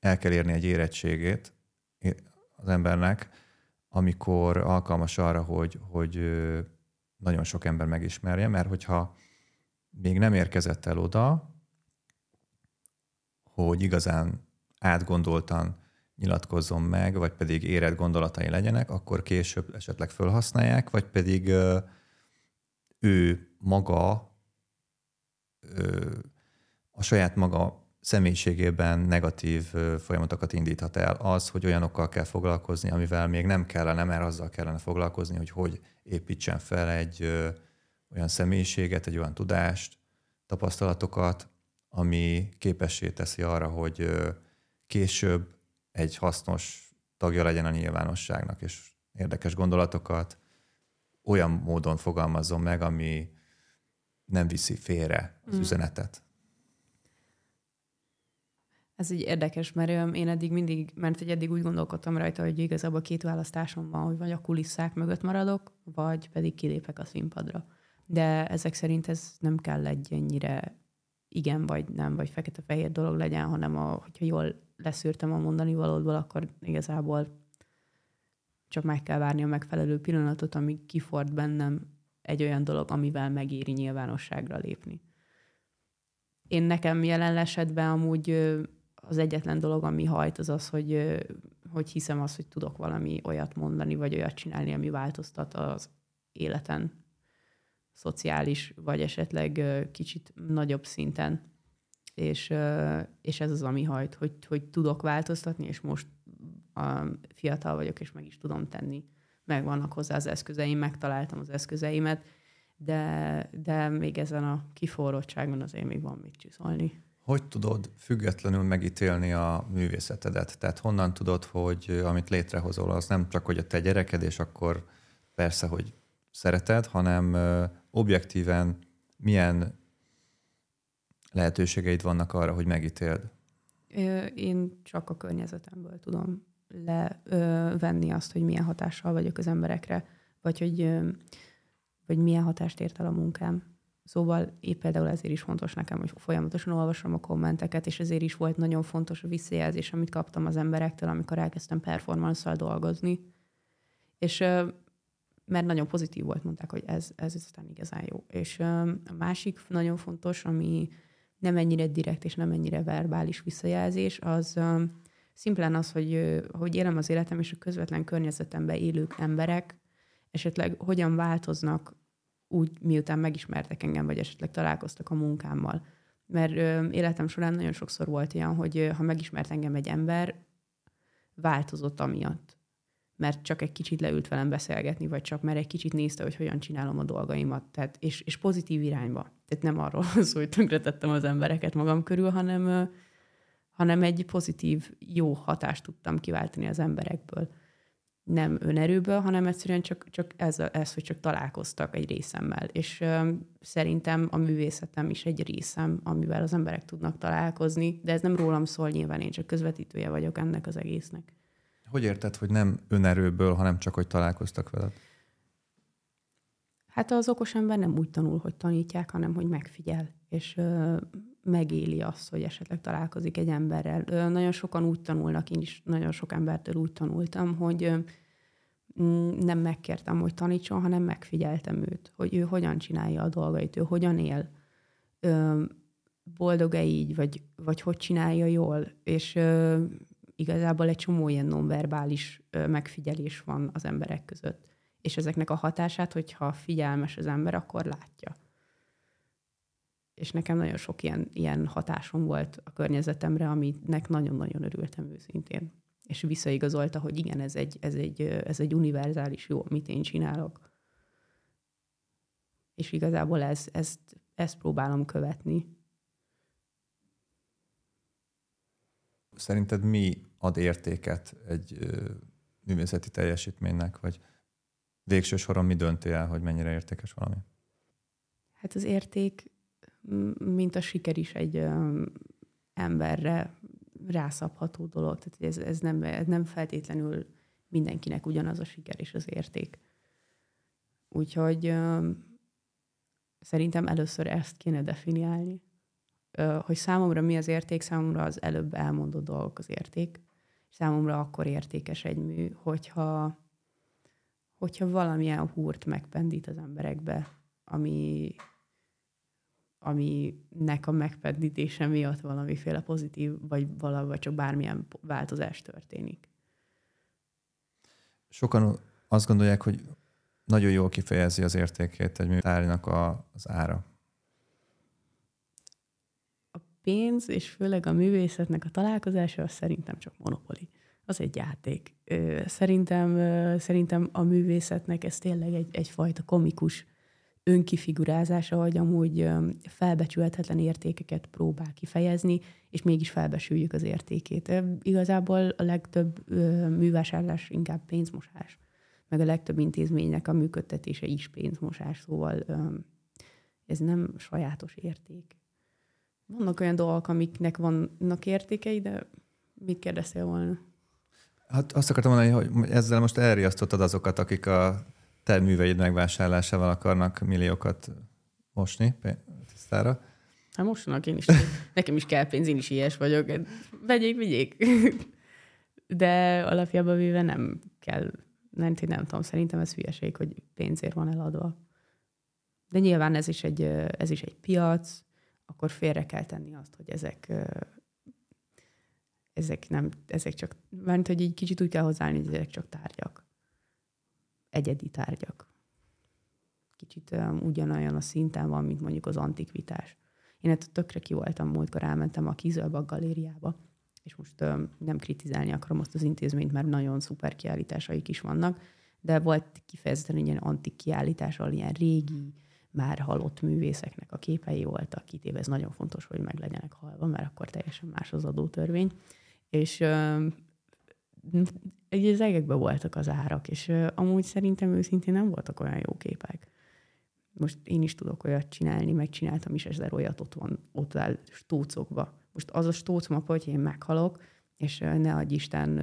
el kell érni egy érettségét az embernek, amikor alkalmas arra, hogy, hogy nagyon sok ember megismerje, mert hogyha még nem érkezett el oda, hogy igazán átgondoltan nyilatkozzon meg, vagy pedig érett gondolatai legyenek, akkor később esetleg felhasználják, vagy pedig ő maga a saját maga személyiségében negatív folyamatokat indíthat el. Az, hogy olyanokkal kell foglalkozni, amivel még nem kellene, mert azzal kellene foglalkozni, hogy hogy építsen fel egy olyan személyiséget, egy olyan tudást, tapasztalatokat, ami képessé teszi arra, hogy később egy hasznos tagja legyen a nyilvánosságnak, és érdekes gondolatokat olyan módon fogalmazzon meg, ami nem viszi félre az mm. üzenetet. Ez egy érdekes, mert én eddig mindig, mert hogy eddig úgy gondolkodtam rajta, hogy igazából két választásom van, hogy vagy a kulisszák mögött maradok, vagy pedig kilépek a színpadra. De ezek szerint ez nem kell egy ennyire igen vagy nem, vagy fekete-fehér dolog legyen, hanem a, hogyha jól leszűrtem a mondani valódból, akkor igazából csak meg kell várni a megfelelő pillanatot, ami kiford bennem egy olyan dolog, amivel megéri nyilvánosságra lépni. Én nekem jelen esetben amúgy az egyetlen dolog, ami hajt, az az, hogy, hogy hiszem azt, hogy tudok valami olyat mondani, vagy olyat csinálni, ami változtat az életen, szociális, vagy esetleg kicsit nagyobb szinten. És, és ez az, ami hajt, hogy, hogy tudok változtatni, és most fiatal vagyok, és meg is tudom tenni. Megvannak hozzá az eszközeim, megtaláltam az eszközeimet, de, de még ezen a kiforrottságon azért még van mit csiszolni. Hogy tudod függetlenül megítélni a művészetedet? Tehát honnan tudod, hogy amit létrehozol, az nem csak, hogy a te gyereked, és akkor persze, hogy szereted, hanem objektíven milyen lehetőségeid vannak arra, hogy megítéld? Én csak a környezetemből tudom levenni azt, hogy milyen hatással vagyok az emberekre, vagy hogy vagy milyen hatást ért el a munkám. Szóval épp például ezért is fontos nekem, hogy folyamatosan olvasom a kommenteket, és ezért is volt nagyon fontos a visszajelzés, amit kaptam az emberektől, amikor elkezdtem performance dolgozni. És mert nagyon pozitív volt, mondták, hogy ez, ez aztán igazán jó. És a másik nagyon fontos, ami nem ennyire direkt és nem ennyire verbális visszajelzés, az szimplán az, hogy, hogy élem az életem, és a közvetlen környezetemben élők emberek esetleg hogyan változnak úgy, miután megismertek engem, vagy esetleg találkoztak a munkámmal. Mert ö, életem során nagyon sokszor volt ilyen, hogy ö, ha megismert engem egy ember, változott amiatt. Mert csak egy kicsit leült velem beszélgetni, vagy csak mert egy kicsit nézte, hogy hogyan csinálom a dolgaimat. Tehát, és, és pozitív irányba. Tehát nem arról szó, hogy tönkretettem az embereket magam körül, hanem, ö, hanem egy pozitív, jó hatást tudtam kiváltani az emberekből nem önerőből, hanem egyszerűen csak, csak ez, ez, hogy csak találkoztak egy részemmel. És ö, szerintem a művészetem is egy részem, amivel az emberek tudnak találkozni, de ez nem rólam szól, nyilván én csak közvetítője vagyok ennek az egésznek. Hogy érted, hogy nem önerőből, hanem csak, hogy találkoztak veled? Hát az okos ember nem úgy tanul, hogy tanítják, hanem hogy megfigyel, és ö, megéli azt, hogy esetleg találkozik egy emberrel. Nagyon sokan úgy tanulnak, én is nagyon sok embertől úgy tanultam, hogy ö, nem megkértem, hogy tanítson, hanem megfigyeltem őt, hogy ő hogyan csinálja a dolgait, ő hogyan él, boldog-e így, vagy, vagy hogy csinálja jól, és igazából egy csomó ilyen nonverbális megfigyelés van az emberek között és ezeknek a hatását, hogyha figyelmes az ember, akkor látja. És nekem nagyon sok ilyen, ilyen hatásom volt a környezetemre, aminek nagyon-nagyon örültem őszintén. És visszaigazolta, hogy igen, ez egy, ez egy, ez egy univerzális jó, amit én csinálok. És igazából ez, ezt, ezt próbálom követni. Szerinted mi ad értéket egy művészeti teljesítménynek, vagy végső soron mi dönti el, hogy mennyire értékes valami? Hát az érték, mint a siker is egy emberre rászabható dolog. Tehát ez, ez, nem, ez nem feltétlenül mindenkinek ugyanaz a siker és az érték. Úgyhogy szerintem először ezt kéne definiálni. Hogy számomra mi az érték, számomra az előbb elmondott dolgok az érték. Számomra akkor értékes egy mű, hogyha hogyha valamilyen húrt megpendít az emberekbe, ami, aminek a megpendítése miatt valamiféle pozitív, vagy valahogy csak bármilyen változás történik. Sokan azt gondolják, hogy nagyon jól kifejezi az értékét egy műtárnak a, az ára. A pénz, és főleg a művészetnek a találkozása, az szerintem csak monopoli az egy játék. Szerintem, szerintem a művészetnek ez tényleg egy, egyfajta komikus önkifigurázása, hogy amúgy felbecsülhetetlen értékeket próbál kifejezni, és mégis felbesüljük az értékét. Igazából a legtöbb művásárlás inkább pénzmosás, meg a legtöbb intézménynek a működtetése is pénzmosás, szóval ez nem sajátos érték. Vannak olyan dolgok, amiknek vannak értékei, de mit kérdeztél volna? Hát azt akartam mondani, hogy ezzel most elriasztottad azokat, akik a te műveid megvásárlásával akarnak milliókat mosni tisztára. Hát mostanak én is. [LAUGHS] Nekem is kell pénz, én is ilyes vagyok. Vegyék, vigyék. [LAUGHS] De alapjában véve nem kell. Nem, nem tudom, szerintem ez hülyeség, hogy pénzért van eladva. De nyilván ez is egy, ez is egy piac, akkor félre kell tenni azt, hogy ezek ezek nem, ezek csak, mert hogy így kicsit úgy kell hozzáállni, hogy ezek csak tárgyak. Egyedi tárgyak. Kicsit um, ugyanolyan a szinten van, mint mondjuk az antikvitás. Én ettől tökre ki voltam, múltkor elmentem a Kizölbak galériába, és most um, nem kritizálni akarom azt az intézményt, mert nagyon szuper kiállításaik is vannak, de volt kifejezetten ilyen antik kiállítás, ahol ilyen régi, már halott művészeknek a képei voltak kitéve. Ez nagyon fontos, hogy meg legyenek halva, mert akkor teljesen más az adótörvény és uh, az egekben voltak az árak, és amúgy szerintem őszintén nem voltak olyan jó képek. Most én is tudok olyat csinálni, megcsináltam is ezer olyat, ott van, ott áll stócokba. Most az a stócmapa, hogy én meghalok, és ne adj Isten,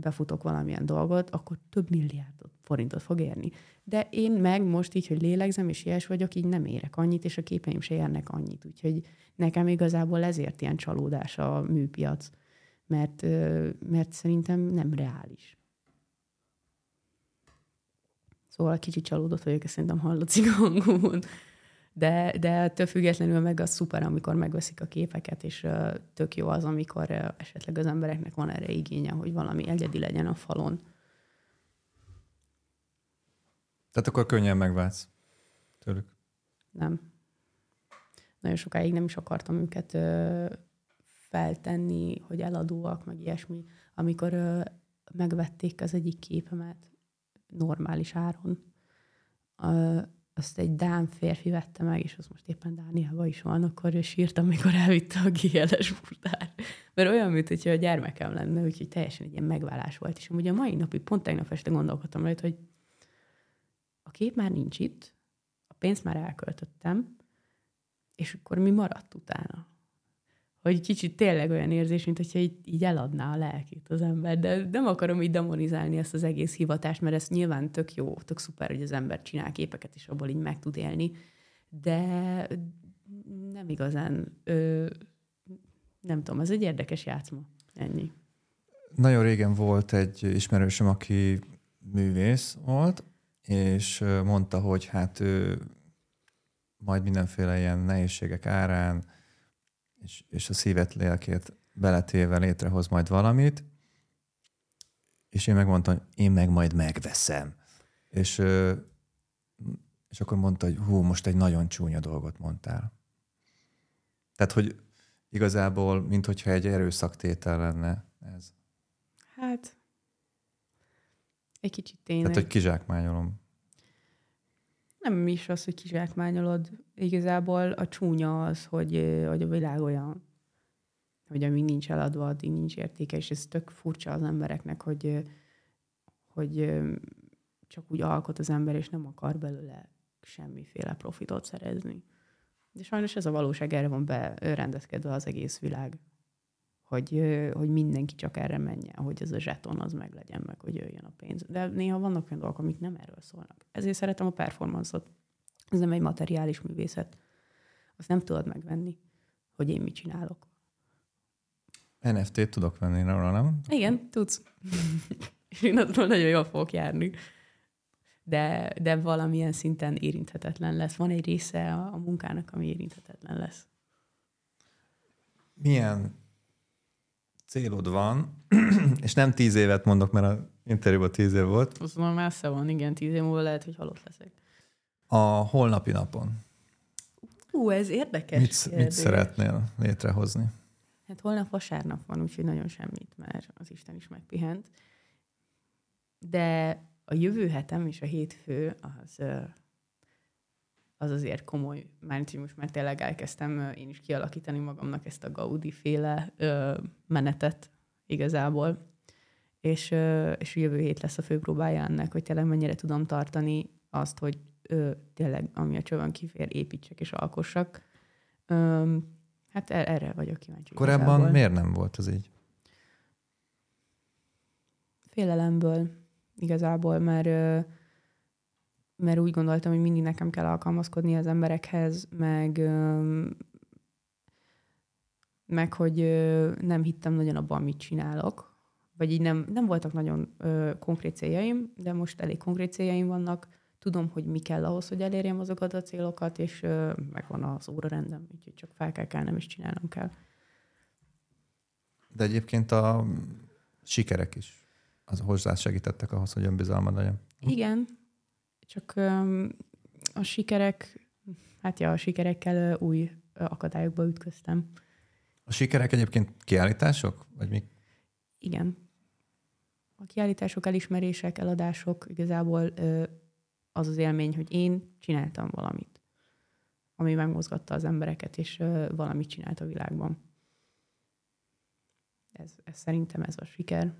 befutok valamilyen dolgot, akkor több milliárd forintot fog érni. De én meg most így, hogy lélegzem és ilyes vagyok, így nem érek annyit, és a képeim se érnek annyit. Úgyhogy nekem igazából ezért ilyen csalódás a műpiac mert, mert szerintem nem reális. Szóval kicsit csalódott vagyok, ezt szerintem hallatszik a hangomon. De, de ettől függetlenül meg az szuper, amikor megveszik a képeket, és uh, tök jó az, amikor uh, esetleg az embereknek van erre igénye, hogy valami egyedi legyen a falon. Tehát akkor könnyen megváltsz tőlük? Nem. Nagyon sokáig nem is akartam őket uh, feltenni, hogy eladóak, meg ilyesmi, amikor ö, megvették az egyik képemet normális áron. Ö, azt egy Dán férfi vette meg, és az most éppen Dániában is van, akkor ő sírtam, amikor elvitte a GLS futár. Mert olyan, mint hogyha a gyermekem lenne, úgyhogy teljesen egy ilyen megválás volt. És amúgy a mai napig, pont tegnap este gondolkodtam rajta, hogy a kép már nincs itt, a pénzt már elköltöttem, és akkor mi maradt utána? Hogy kicsit tényleg olyan érzés, mint hogyha így, így eladná a lelkét az ember. De nem akarom így demonizálni ezt az egész hivatást, mert ez nyilván tök jó, tök szuper, hogy az ember csinál képeket, és abból így meg tud élni. De nem igazán, ö, nem tudom, ez egy érdekes játszma. Ennyi. Nagyon régen volt egy ismerősöm, aki művész volt, és mondta, hogy hát ő majd mindenféle ilyen nehézségek árán és, és a szívet, lélkét beletéve létrehoz majd valamit, és én megmondtam, hogy én meg majd megveszem. És, és akkor mondta, hogy hú, most egy nagyon csúnya dolgot mondtál. Tehát, hogy igazából, mint hogyha egy erőszaktétel lenne ez. Hát, egy kicsit tényleg. Tehát, hogy kizsákmányolom. Nem is az, hogy kizsákmányolod. Igazából a csúnya az, hogy, hogy a világ olyan, hogy amíg nincs eladva, addig nincs értéke, és ez tök furcsa az embereknek, hogy, hogy csak úgy alkot az ember, és nem akar belőle semmiféle profitot szerezni. De sajnos ez a valóság, erre van berendezkedve az egész világ. Hogy, hogy mindenki csak erre menjen, hogy ez a zseton az meg legyen, meg hogy jöjjön a pénz. De néha vannak olyan dolgok, amik nem erről szólnak. Ezért szeretem a performance-ot. Ez nem egy materiális művészet. Azt nem tudod megvenni, hogy én mit csinálok. NFT-t tudok venni róla, nem? Igen, tudsz. És [LAUGHS] én attól nagyon jól fogok járni de, de valamilyen szinten érinthetetlen lesz. Van egy része a, a munkának, ami érinthetetlen lesz. Milyen célod van, [CLEARS THROAT] és nem tíz évet mondok, mert a interjúban tíz év volt. Az már messze van, igen, tíz év múlva lehet, hogy halott leszek. A holnapi napon. Ú, ez érdekes Mit, mit szeretnél létrehozni? Hát holnap vasárnap van, úgyhogy nagyon semmit, mert az Isten is megpihent. De a jövő hetem és a hétfő az, az azért komoly, mert hogy most már tényleg elkezdtem én is kialakítani magamnak ezt a Gaudi féle menetet igazából. És, és jövő hét lesz a főpróbája ennek, hogy tényleg mennyire tudom tartani azt, hogy ö, tényleg, ami a csövön kifér, építsek és alkossak. Ö, hát er, erre vagyok kíváncsi. Korábban igazából. miért nem volt az így? Félelemből igazából, mert, mert úgy gondoltam, hogy mindig nekem kell alkalmazkodni az emberekhez, meg, meg hogy nem hittem nagyon abban, amit csinálok, vagy így nem, nem voltak nagyon konkrét céljaim, de most elég konkrét céljaim vannak, tudom, hogy mi kell ahhoz, hogy elérjem azokat a célokat, és megvan az órarendem, úgyhogy csak fel kell kelnem, és csinálnom kell. De egyébként a sikerek is az hozzá segítettek ahhoz, hogy önbizalmad legyen. Igen, csak a sikerek, hát ja, a sikerekkel új akadályokba ütköztem. A sikerek egyébként kiállítások? Vagy mi? Igen. A kiállítások, elismerések, eladások, igazából az az élmény, hogy én csináltam valamit, ami megmozgatta az embereket, és valamit csinált a világban. Ez, ez szerintem ez a siker.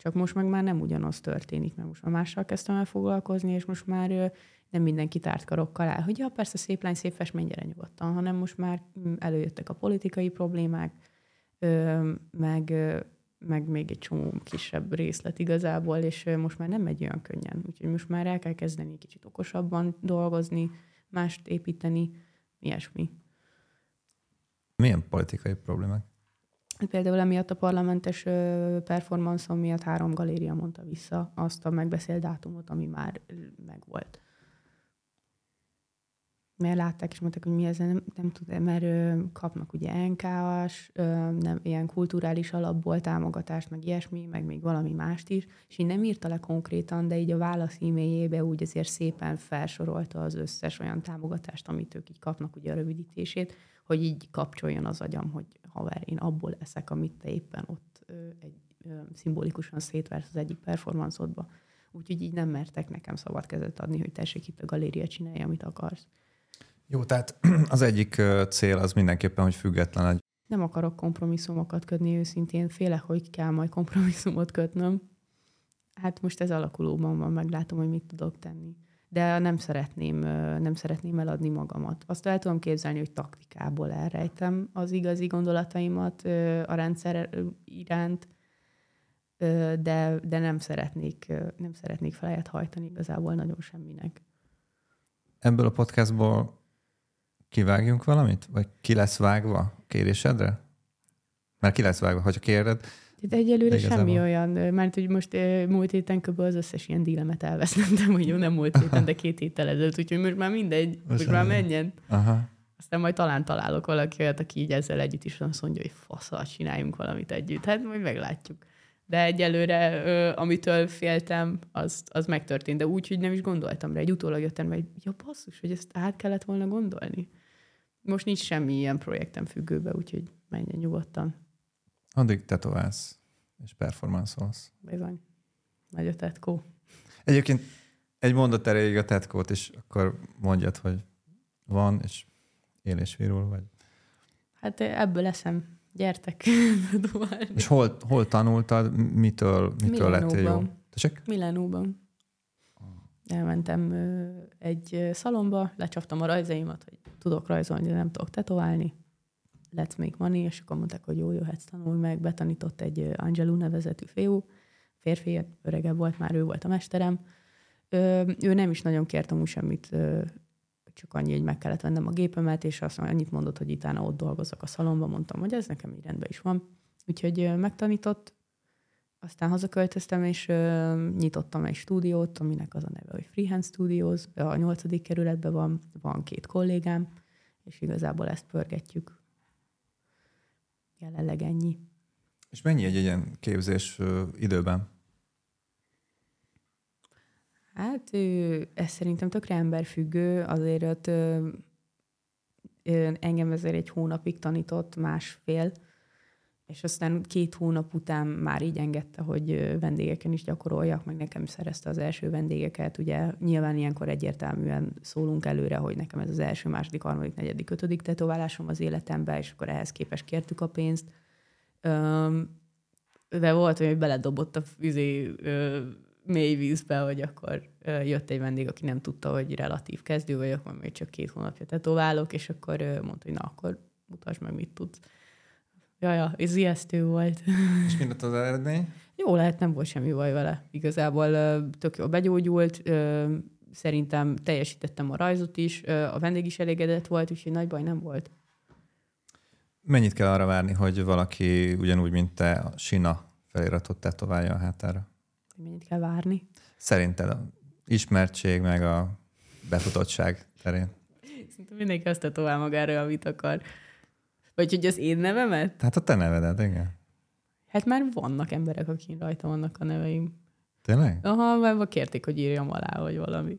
Csak most meg már nem ugyanaz történik, mert most már mással kezdtem el foglalkozni, és most már nem mindenki tárt karokkal áll, hogy ja, persze szép lány, szép fest, mennyire nyugodtan, hanem most már mm, előjöttek a politikai problémák, meg, meg még egy csomó kisebb részlet igazából, és most már nem megy olyan könnyen. Úgyhogy most már el kell kezdeni kicsit okosabban dolgozni, mást építeni, ilyesmi. Milyen politikai problémák? Például emiatt a parlamentes performanszon miatt három galéria mondta vissza azt a megbeszélt dátumot, ami már megvolt. Mert látták és mondták, hogy mi ez, nem, nem tud, mert kapnak ugye NKS, nem, ilyen kulturális alapból támogatást, meg ilyesmi, meg még valami mást is, és így nem írta le konkrétan, de így a válasz e-mailjébe úgy azért szépen felsorolta az összes olyan támogatást, amit ők így kapnak, ugye a rövidítését, hogy így kapcsoljon az agyam, hogy haver, én abból eszek, amit te éppen ott egy, szimbolikusan szétversz az egyik performanszodba. Úgyhogy így nem mertek nekem szabad kezet adni, hogy tessék itt a galéria csinálja, amit akarsz. Jó, tehát [CLEARS THROAT] az egyik cél az mindenképpen, hogy független egy. Nem akarok kompromisszumokat kötni őszintén, félek, hogy kell majd kompromisszumot kötnöm. Hát most ez alakulóban van, meglátom, hogy mit tudok tenni de nem szeretném, nem szeretném eladni magamat. Azt el tudom képzelni, hogy taktikából elrejtem az igazi gondolataimat a rendszer iránt, de, de nem szeretnék, nem szeretnék felet hajtani igazából nagyon semminek. Ebből a podcastból kivágjunk valamit? Vagy ki lesz vágva kérésedre? Mert ki lesz vágva, hogyha kéred, de egyelőre semmi olyan, mert hogy most múlt héten kb. az összes ilyen dílemet elvesztettem, hogy jó, nem múlt héten, de két héttel ezelőtt, úgyhogy most már mindegy, most, most már menjen. Aha. Aztán majd talán találok valaki olyat, aki így ezzel együtt is azt mondja, hogy faszal, csináljunk valamit együtt. Hát majd meglátjuk. De egyelőre, ö, amitől féltem, az, az megtörtént. De úgy, hogy nem is gondoltam rá. Egy utólag jöttem, hogy ja basszus, hogy ezt át kellett volna gondolni. Most nincs semmi ilyen projektem függőbe, úgyhogy menjen nyugodtan. Addig tetoválsz és performanszolsz. Bizony. Nagy a tetkó. Egyébként egy mondat erejéig a tetkót, és akkor mondjad, hogy van, és él és virul, vagy... Hát ebből leszem. Gyertek. [LAUGHS] és hol, hol tanultad, mitől, mitől lettél jó? Tessék? Milánóban. Elmentem egy szalomba, lecsaptam a rajzaimat, hogy tudok rajzolni, de nem tudok tetoválni. Let's make money, és akkor mondták, hogy jó, jöhetsz tanulni meg. Betanított egy Angelou nevezetű fiú, férfi, öregebb volt már, ő volt a mesterem. ő nem is nagyon kért amúgy semmit, csak annyi, hogy meg kellett vennem a gépemet, és azt annyit mondott, hogy utána ott dolgozok a szalomban, mondtam, hogy ez nekem így rendben is van. Úgyhogy megtanított, aztán hazaköltöztem, és uh, nyitottam egy stúdiót, aminek az a neve, hogy Freehand Studios, a nyolcadik kerületben van, van két kollégám, és igazából ezt pörgetjük. Jelenleg ennyi. És mennyi egy ilyen képzés időben? Hát ez szerintem tökre emberfüggő, azért ott ö, engem ezért egy hónapig tanított, másfél, és aztán két hónap után már így engedte, hogy vendégeken is gyakoroljak, meg nekem szerezte az első vendégeket. Ugye nyilván ilyenkor egyértelműen szólunk előre, hogy nekem ez az első, második, harmadik, negyedik, ötödik tetoválásom az életemben, és akkor ehhez képest kértük a pénzt. De volt, hogy beledobott a üzé mély vízbe, hogy akkor jött egy vendég, aki nem tudta, hogy relatív kezdő vagyok, mert még csak két hónapja tetoválok, és akkor mondta, hogy na, akkor mutasd meg, mit tudsz. Ja, ja, ez ijesztő volt. És mi lett az eredmény? Jó lehet, nem volt semmi baj vele. Igazából tök jól begyógyult, szerintem teljesítettem a rajzot is, a vendég is elégedett volt, úgyhogy nagy baj nem volt. Mennyit kell arra várni, hogy valaki ugyanúgy, mint te, a Sina feliratot tetoválja a hátára? Mennyit kell várni? Szerinted a ismertség meg a befutottság terén? Szerintem mindenki azt tetovál magára, amit akar. Vagy hogy az én nevemet? Hát a te nevedet, igen. Hát már vannak emberek, akik rajta vannak a neveim. Tényleg? Aha, már kérték, hogy írjam alá, vagy valami.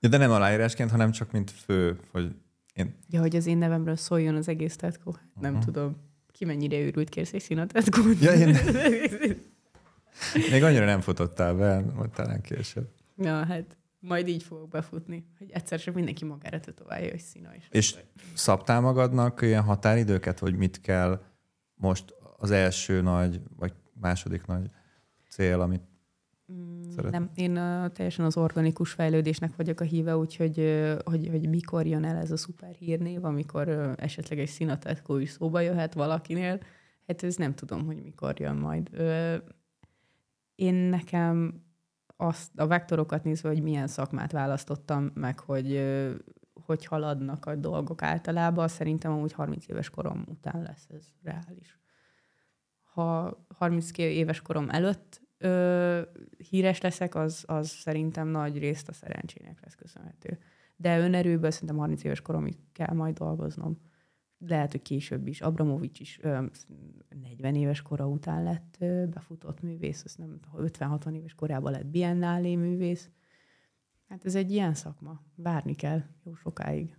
Ja, de nem aláírásként, hanem csak mint fő, hogy én... Ja, hogy az én nevemről szóljon az egész tetkó. Uh-huh. Nem tudom. Ki mennyire őrült kérsz egy színatetkót? Ja, én... [LAUGHS] Még annyira nem futottál be, vagy talán később. Ja, hát majd így fogok befutni, hogy egyszer csak mindenki magára tetoválja, hogy szína is. És szabtál magadnak ilyen határidőket, hogy mit kell most az első nagy, vagy második nagy cél, amit mm, Nem, én uh, teljesen az organikus fejlődésnek vagyok a híve, úgyhogy uh, hogy, hogy mikor jön el ez a szuper hírnév, amikor uh, esetleg egy színatetkó is szóba jöhet valakinél, hát ez nem tudom, hogy mikor jön majd. Uh, én nekem azt, a vektorokat nézve, hogy milyen szakmát választottam, meg hogy hogy haladnak a dolgok általában, szerintem amúgy 30 éves korom után lesz ez reális. Ha 30 éves korom előtt ö, híres leszek, az, az szerintem nagy részt a szerencsének lesz köszönhető. De önerőből szerintem 30 éves koromig kell majd dolgoznom lehet, hogy később is. Abramovics is ö, 40 éves kora után lett ö, befutott művész, azt nem 50-60 éves korában lett biennálé művész. Hát ez egy ilyen szakma. Várni kell jó sokáig.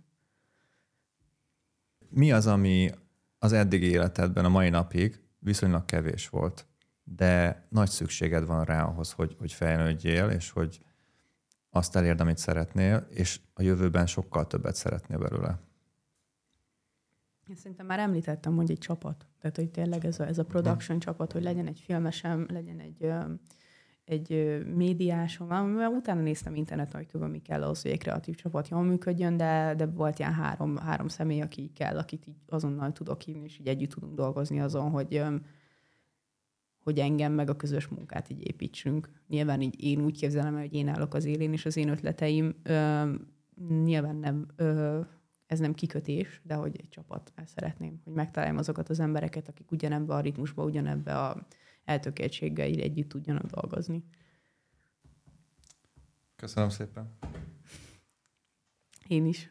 Mi az, ami az eddigi életedben a mai napig viszonylag kevés volt, de nagy szükséged van rá ahhoz, hogy, hogy fejlődjél, és hogy azt elérd, amit szeretnél, és a jövőben sokkal többet szeretnél belőle? Én szerintem már említettem, hogy egy csapat. Tehát, hogy tényleg ez a, ez a production csapat, hogy legyen egy filmesem, legyen egy, egy médiásom. Mert utána néztem interneten, hogy tudom, mi kell ahhoz, hogy egy kreatív csapat jól működjön, de, de volt ilyen három, három személy, aki kell, akit így azonnal tudok hívni, és így együtt tudunk dolgozni azon, hogy hogy engem meg a közös munkát így építsünk. Nyilván így én úgy képzelem hogy én állok az élén, és az én ötleteim ö, nyilván nem ö, ez nem kikötés, de hogy egy csapat, ezt szeretném, hogy megtaláljam azokat az embereket, akik ugyanebbe a ritmusba, ugyanebbe a eltökéltséggel együtt tudjanak dolgozni. Köszönöm szépen. Én is.